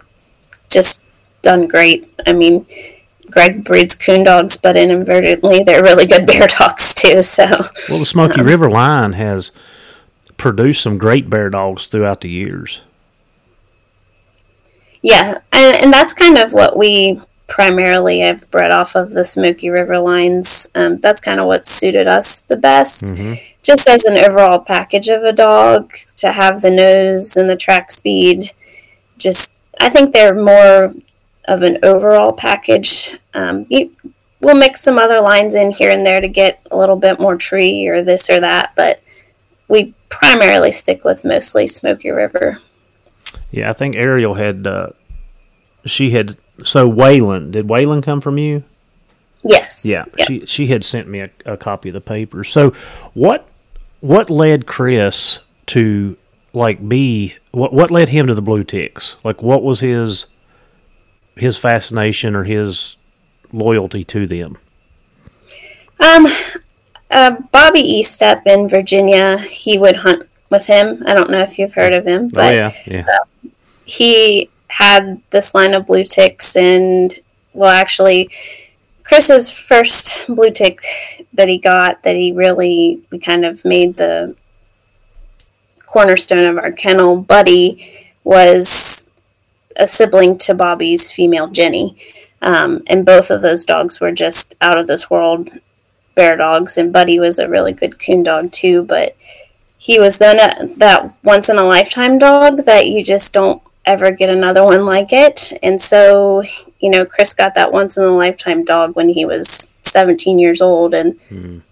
just done great. I mean, Greg breeds coon dogs, but inadvertently, they're really good bear dogs too. So Well, the Smoky River line has produced some great bear dogs throughout the years. yeah, and, and that's kind of what we primarily I've bred off of the Smoky River lines. Um, that's kind of what suited us the best. Just as an overall package of a dog to have the nose and the track speed, just I think they're more of an overall package. Um, you, we'll mix some other lines in here and there to get a little bit more tree or this or that, but we primarily stick with mostly Smoky River. Yeah, I think Ariel had. Uh, she had. So Waylon, did Waylon come from you? Yes. Yeah, she she had sent me a, a copy of the paper. So what what led Chris to like be what what led him to the blue ticks? Like what was his his fascination or his loyalty to them? Um, uh, Bobby Eastep in Virginia, he would hunt with him. I don't know if you've heard of him, but oh yeah, yeah. he had this line of blue ticks and well actually chris's first blue tick that he got that he really we kind of made the cornerstone of our kennel buddy was a sibling to bobby's female jenny. Um, and both of those dogs were just out of this world bear dogs and buddy was a really good coon dog too but he was then a, that once in a lifetime dog that you just don't ever get another one like it. And so, you know, Chris got that once in a lifetime dog when he was 17 years old, and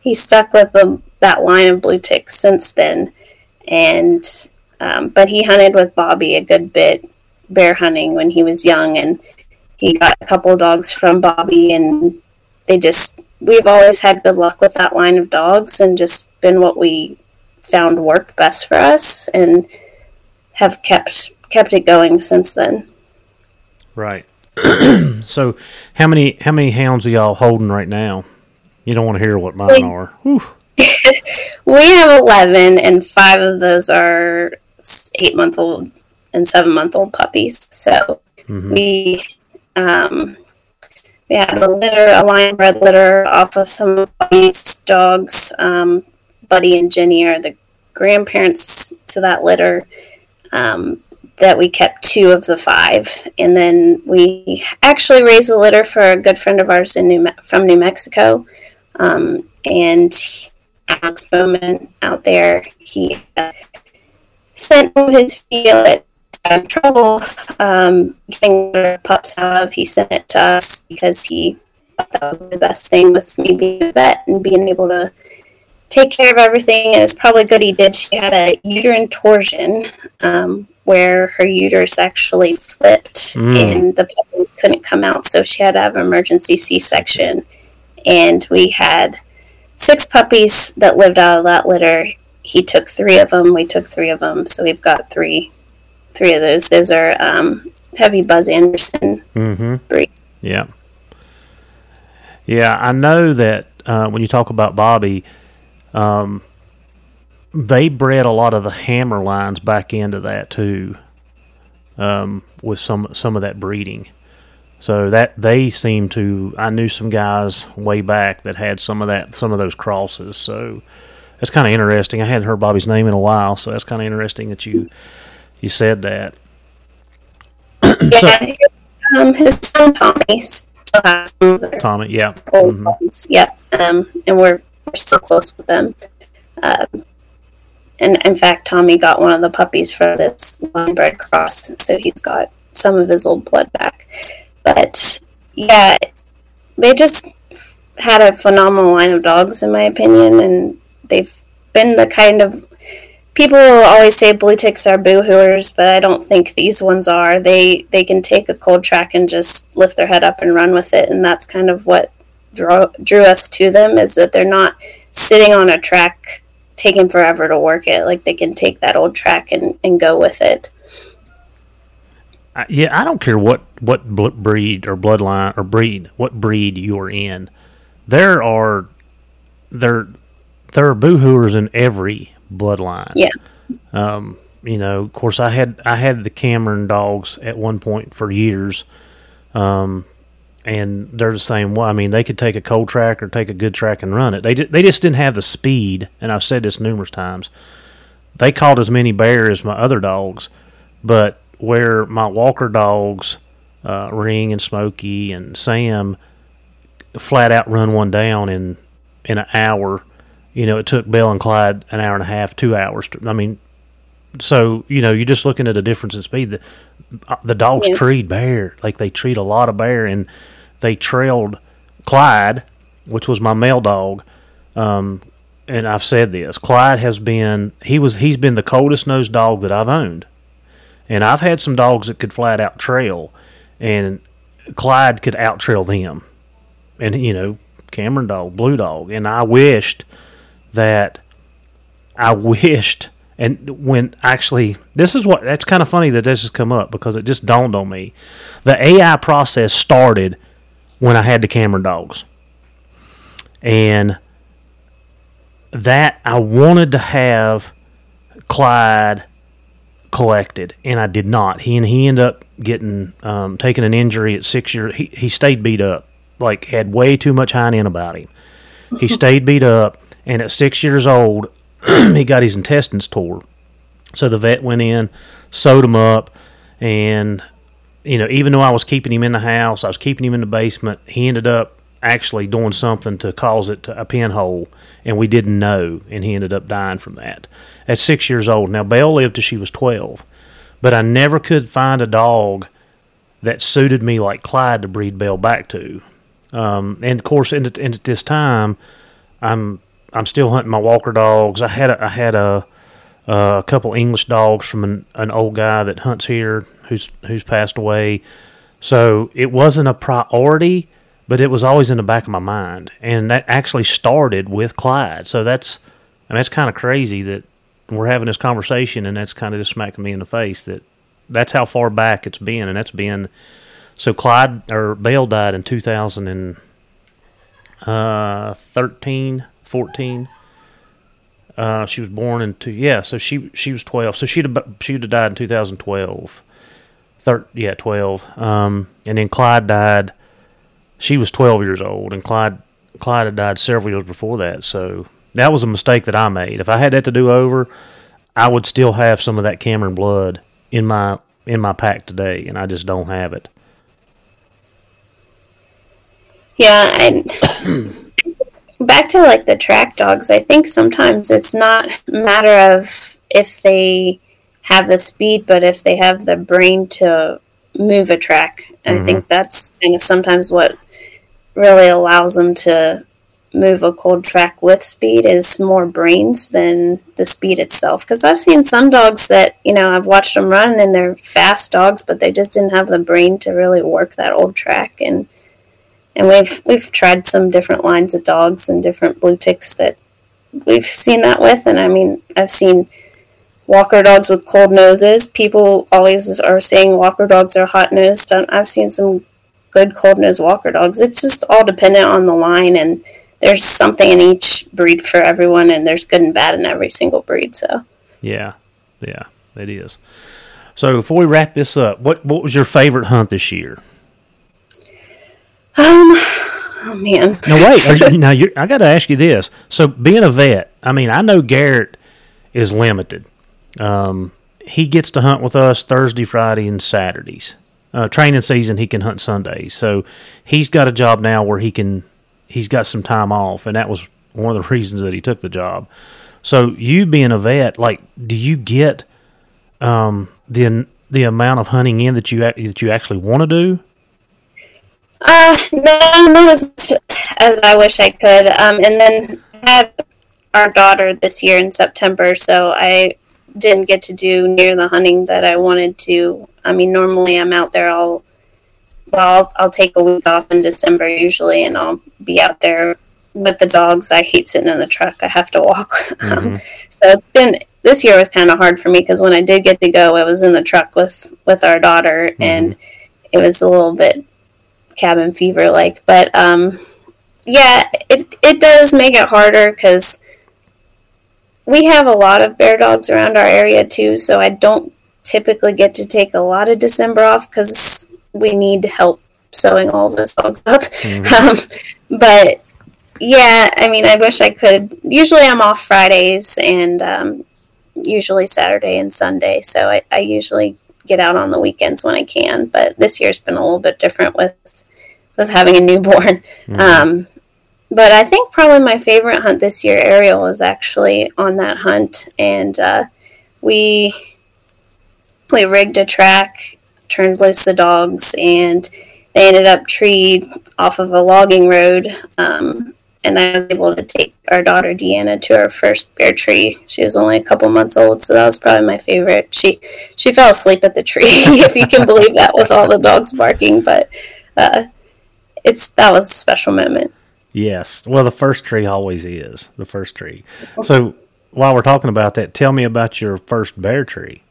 he stuck with the, that line of blue ticks since then. And um, but he hunted with Bobby a good bit, bear hunting when he was young, and he got a couple dogs from Bobby, and they just we've always had good luck with that line of dogs, and just been what we found worked best for us, and have kept kept it going since then. Right. so how many how many hounds are y'all holding right now? You don't want to hear what mine Like- are. We have 11, and five of those are eight month old and seven month old puppies. So we um, we had a litter, a line bred litter off of some of Buddy's dogs. Um, Buddy and Jenny are the grandparents to that litter. Um, that we kept two of the five, and then we actually raised a litter for a good friend of ours in New Me- from New Mexico, um, and Alex Bowman out there. He uh, spent his field at trouble um, getting pups out of. He sent it to us because he thought that was the best thing with me being a vet and being able to take care of everything. And it's probably good he did. She had a uterine torsion um, where her uterus actually flipped Mm. and the puppies couldn't come out, so she had to have an emergency C-section. And we had six puppies that lived out of that litter. He took three of them. We took three of them. So we've got three, three of those. Those are um, heavy Buzz Anderson Mm-hmm. breed. Yeah. Yeah, I know that uh, when you talk about Bobby, um, they bred a lot of the hammer lines back into that too, um, with some some of that breeding. So that they seem to. I knew some guys way back that had some of that, some of those crosses. So that's kind of interesting. I hadn't heard Bobby's name in a while, so that's kind of interesting that you you said that. Yeah, his, um, his son Tommy still has some of Tommy, yeah, old mhm. ones. Yep, um, and we're we're still close with them. Um, and in fact, Tommy got one of the puppies for this line bred cross, so he's got some of his old blood back. But yeah, they just had a phenomenal line of dogs, in my opinion, and they've been the kind of people always say blue ticks are boohooers, but I don't think these ones are. They they can take a cold track and just lift their head up and run with it, and that's kind of what drew drew us to them is that they're not sitting on a track taking forever to work it. Like they can take that old track and, and go with it. I, yeah, I don't care what what breed or bloodline or breed what breed you're in. There are there there are boohooers in every bloodline. Yeah. Um, you know, of course, I had I had the Cameron dogs at one point for years, um, and they're the same way. I mean, they could take a cold track or take a good track and run it. They ju- they just didn't have the speed, and I've said this numerous times. They caught as many bear as my other dogs, but where my Walker dogs, uh, Ring and Smokey and Sam, flat out run one down in in an hour. You know, it took Bell and Clyde an hour and a half, two hours. To, I mean, so you know, you're just looking at a difference in speed. The, uh, the dogs Yeah. treat bear like they treat a lot of bear, and they trailed Clyde, which was my male dog. Um, and I've said this: Clyde has been he was he's been the coldest nosed dog that I've owned, and I've had some dogs that could flat out trail, and Clyde could out trail them, and you know Cameron dog, blue dog, and I wished that I wished and when actually this is what that's kind of funny that this has come up because it just dawned on me. The AI process started when I had the Cameron dogs and that I wanted to have Clyde collected, and I did not. He and he ended up getting um, taking an injury at six years. He he stayed beat up, like had way too much hind end about him. He stayed beat up, and at six years old, he got his intestines tore. So the vet went in, sewed him up, and you know, even though I was keeping him in the house, I was keeping him in the basement. He ended up actually doing something to cause it to a pinhole, and we didn't know, and he ended up dying from that at six years old. Now Belle lived till she was twelve, but I never could find a dog that suited me like Clyde to breed Belle back to. Um, and of course, in, in at this time, I'm I'm still hunting my Walker dogs. I had a, I had a uh, a couple English dogs from an, an old guy that hunts here who's who's passed away. So it wasn't a priority, but it was always in the back of my mind, and that actually started with Clyde. So that's I mean, that's kind of crazy that we're having this conversation, and that's kind of just smacking me in the face that that's how far back it's been, and that's been so Clyde or Bale died in 2013, 14. Uh, she was born in two. Yeah, so she she was 12. So she'd have, she'd have died in 2012. Thir- yeah, 12. Um, and then Clyde died. She was 12 years old, and Clyde Clyde had died several years before that. So that was a mistake that I made. If I had that to do over, I would still have some of that Cameron blood in my in my pack today, and I just don't have it. Yeah, and back to like the track dogs, I think sometimes it's not a matter of if they have the speed, but if they have the brain to move a track. And I mm-hmm. think that's kind of sometimes what really allows them to move a cold track with speed is more brains than the speed itself. Because I've seen some dogs that you know I've watched them run and they're fast dogs, but they just didn't have the brain to really work that old track. And and we've we've tried some different lines of dogs and different blue ticks that we've seen that with. And I mean, I've seen walker dogs with cold noses. People always are saying walker dogs are hot nosed. I've seen some good cold nosed walker dogs. It's just all dependent on the line, and there's something in each breed for everyone, and there's good and bad in every single breed. So, Yeah, yeah, it is. So before we wrap this up, what what was your favorite hunt this year? Um, oh man, Now wait, you, now you're, I got to ask you this. So being a vet, I mean, I know Garrett is limited. Um, he gets to hunt with us Thursday, Friday, and Saturdays. Uh, training season, he can hunt Sundays. So he's got a job now where he can. He's got some time off, and that was one of the reasons that he took the job. So you being a vet, like, do you get um, the the amount of hunting in that you that you actually want to do? Uh, no, not as much as I wish I could. Um, and then I had our daughter this year in September, so I didn't get to do near the hunting that I wanted to. I mean, normally I'm out there all. Well, I'll, I'll take a week off in December usually, and I'll be out there with the dogs. I hate sitting in the truck. I have to walk. Um, so it's been this year was kind of hard for me because when I did get to go, I was in the truck with with our daughter, and it was a little bit cabin fever like but um yeah it it does make it harder because we have a lot of bear dogs around our area too so i don't typically get to take a lot of december off because we need help sewing all those dogs up. Um, but yeah i mean i wish i could. Usually i'm off fridays and um, usually saturday and sunday so I, I usually get out on the weekends when i can but this year's been a little bit different with with having a newborn. Um, but I think probably my favorite hunt this year, Ariel, was actually on that hunt, and uh, we we rigged a track, turned loose the dogs, and they ended up treed off of a logging road. Um, and I was able to take our daughter Deanna to her first bear tree. She was only a couple months old, so that was probably my favorite. She she fell asleep at the tree, if you can believe that, with all the dogs barking. But uh, it's that was a special moment. Yes. Well, the first tree always is the first tree. So while we're talking about that, tell me about your first bear tree.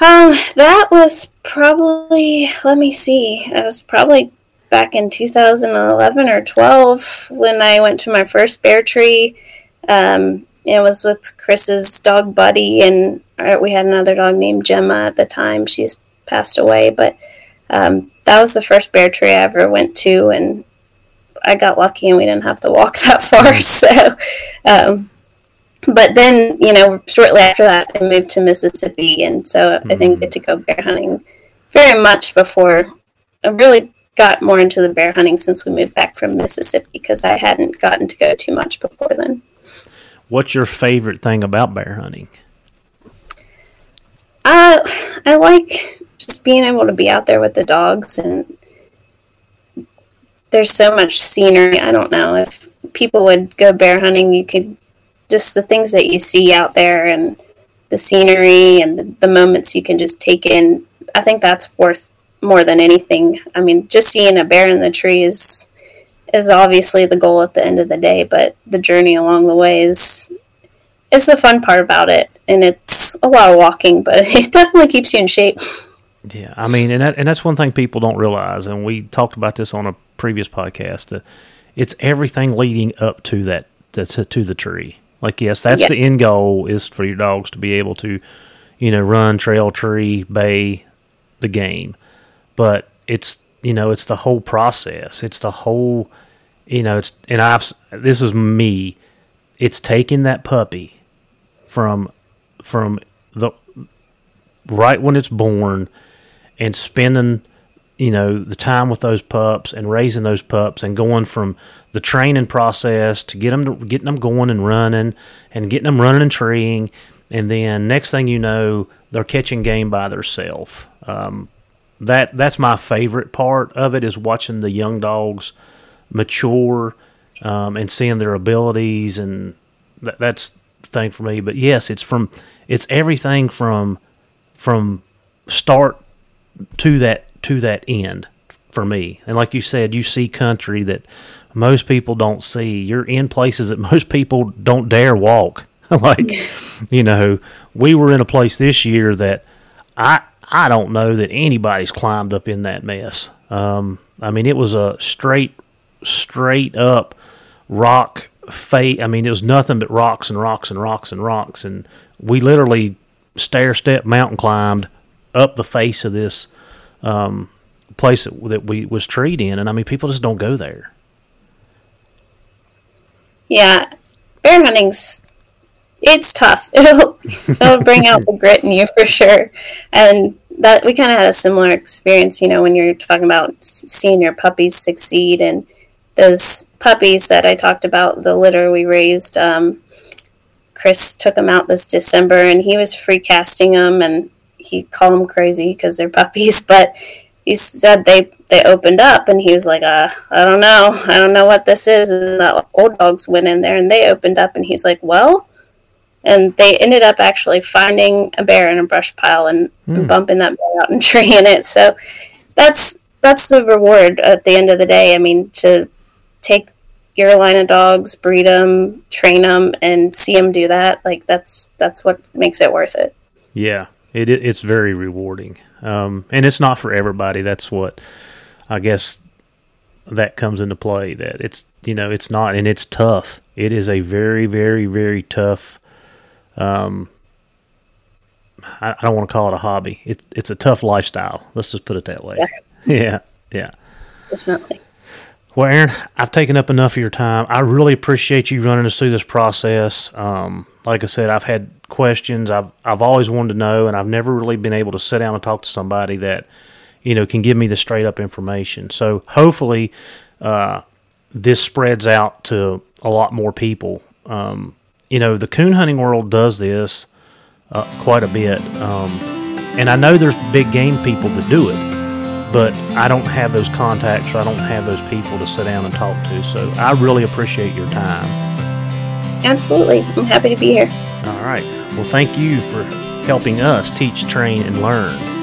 Um, that was probably let me see. It was probably back in 2011 or 12 when I went to my first bear tree. Um, it was with Chris's dog Buddy, and we had another dog named Gemma at the time. She's passed away, but um, that was the first bear tree I ever went to, and I got lucky and we didn't have to walk that far. So, um, but then you know, shortly after that, I moved to Mississippi, and so I didn't get to go bear hunting very much before I really got more into the bear hunting since we moved back from Mississippi because I hadn't gotten to go too much before then. What's your favorite thing about bear hunting? Uh, I like just being able to be out there with the dogs and there's so much scenery. I don't know if people would go bear hunting, you could just the things that you see out there and the scenery and the, the moments you can just take in. I think that's worth more than anything. I mean, just seeing a bear in the tree is is obviously the goal at the end of the day, but the journey along the way is it's the fun part about it, and it's a lot of walking, but it definitely keeps you in shape. Yeah, I mean, and that, and that's one thing people don't realize, and we talked about this on a previous podcast. Uh, it's everything leading up to that to, to, to the tree. Like, yes, that's Yeah. the end goal is for your dogs to be able to, you know, run, trail, tree, bay, the game. But it's you know, it's the whole process. It's the whole, you know, it's and I've this is me. It's taking that puppy from from the right when it's born and spending you know the time with those pups and raising those pups and going from the training process to get them to getting them going and running and getting them running and treeing. And then next thing you know they're catching game by themselves um, that that's my favorite part of it is watching the young dogs mature um, and seeing their abilities and that, that's the thing for me. But yes it's from it's everything from from start to that to that end for me. And like you said, you see country that most people don't see. You're in places that most people don't dare walk. like, you know, we were in a place this year that I I don't know that anybody's climbed up in that mess. Um, I mean, it was a straight straight up rock fate. I mean, it was nothing but rocks and rocks and rocks and rocks, and we literally stair step mountain climbed up the face of this um, place that, that we was treed in, and I mean, people just don't go there. Yeah, bear hunting's it's tough. It'll it'll bring out the grit in you for sure, and that we kind of had a similar experience. You know, when you're talking about seeing your puppies succeed, and those puppies that I talked about, the litter we raised. Um, Chris took them out this December, and he was free casting them, and he called them crazy because they're puppies, but he said they they opened up and he was like uh, i don't know. I don't know what this is. And the old dogs went in there and they opened up and he's like well and they ended up actually finding a bear in a brush pile and, mm. bumping that bear out and treeing it. So that's that's the reward at the end of the day. I mean to take your line of dogs breed them train them and see them do that like that's that's what makes it worth it. Yeah it, it it's very rewarding, um, and it's not for everybody. That's what I guess that comes into play. That it's you know it's not, and it's tough. It is a very very very tough. Um, I, I don't want to call it a hobby. It's it's a tough lifestyle. Let's just put it that way. Yeah, yeah, yeah. Definitely. Well, Erin, I've taken up enough of your time. I really appreciate you running us through this process. Um, like I said, I've had questions I've I've always wanted to know, and I've never really been able to sit down and talk to somebody that you know can give me the straight up information. So hopefully, uh, this spreads out to a lot more people. Um, you know, the coon hunting world does this uh, quite a bit, um, and I know there's big game people that do it but I don't have those contacts or I don't have those people to sit down and talk to. So I really appreciate your time. Absolutely. I'm happy to be here. All right. Well, thank you for helping us teach, train, and learn.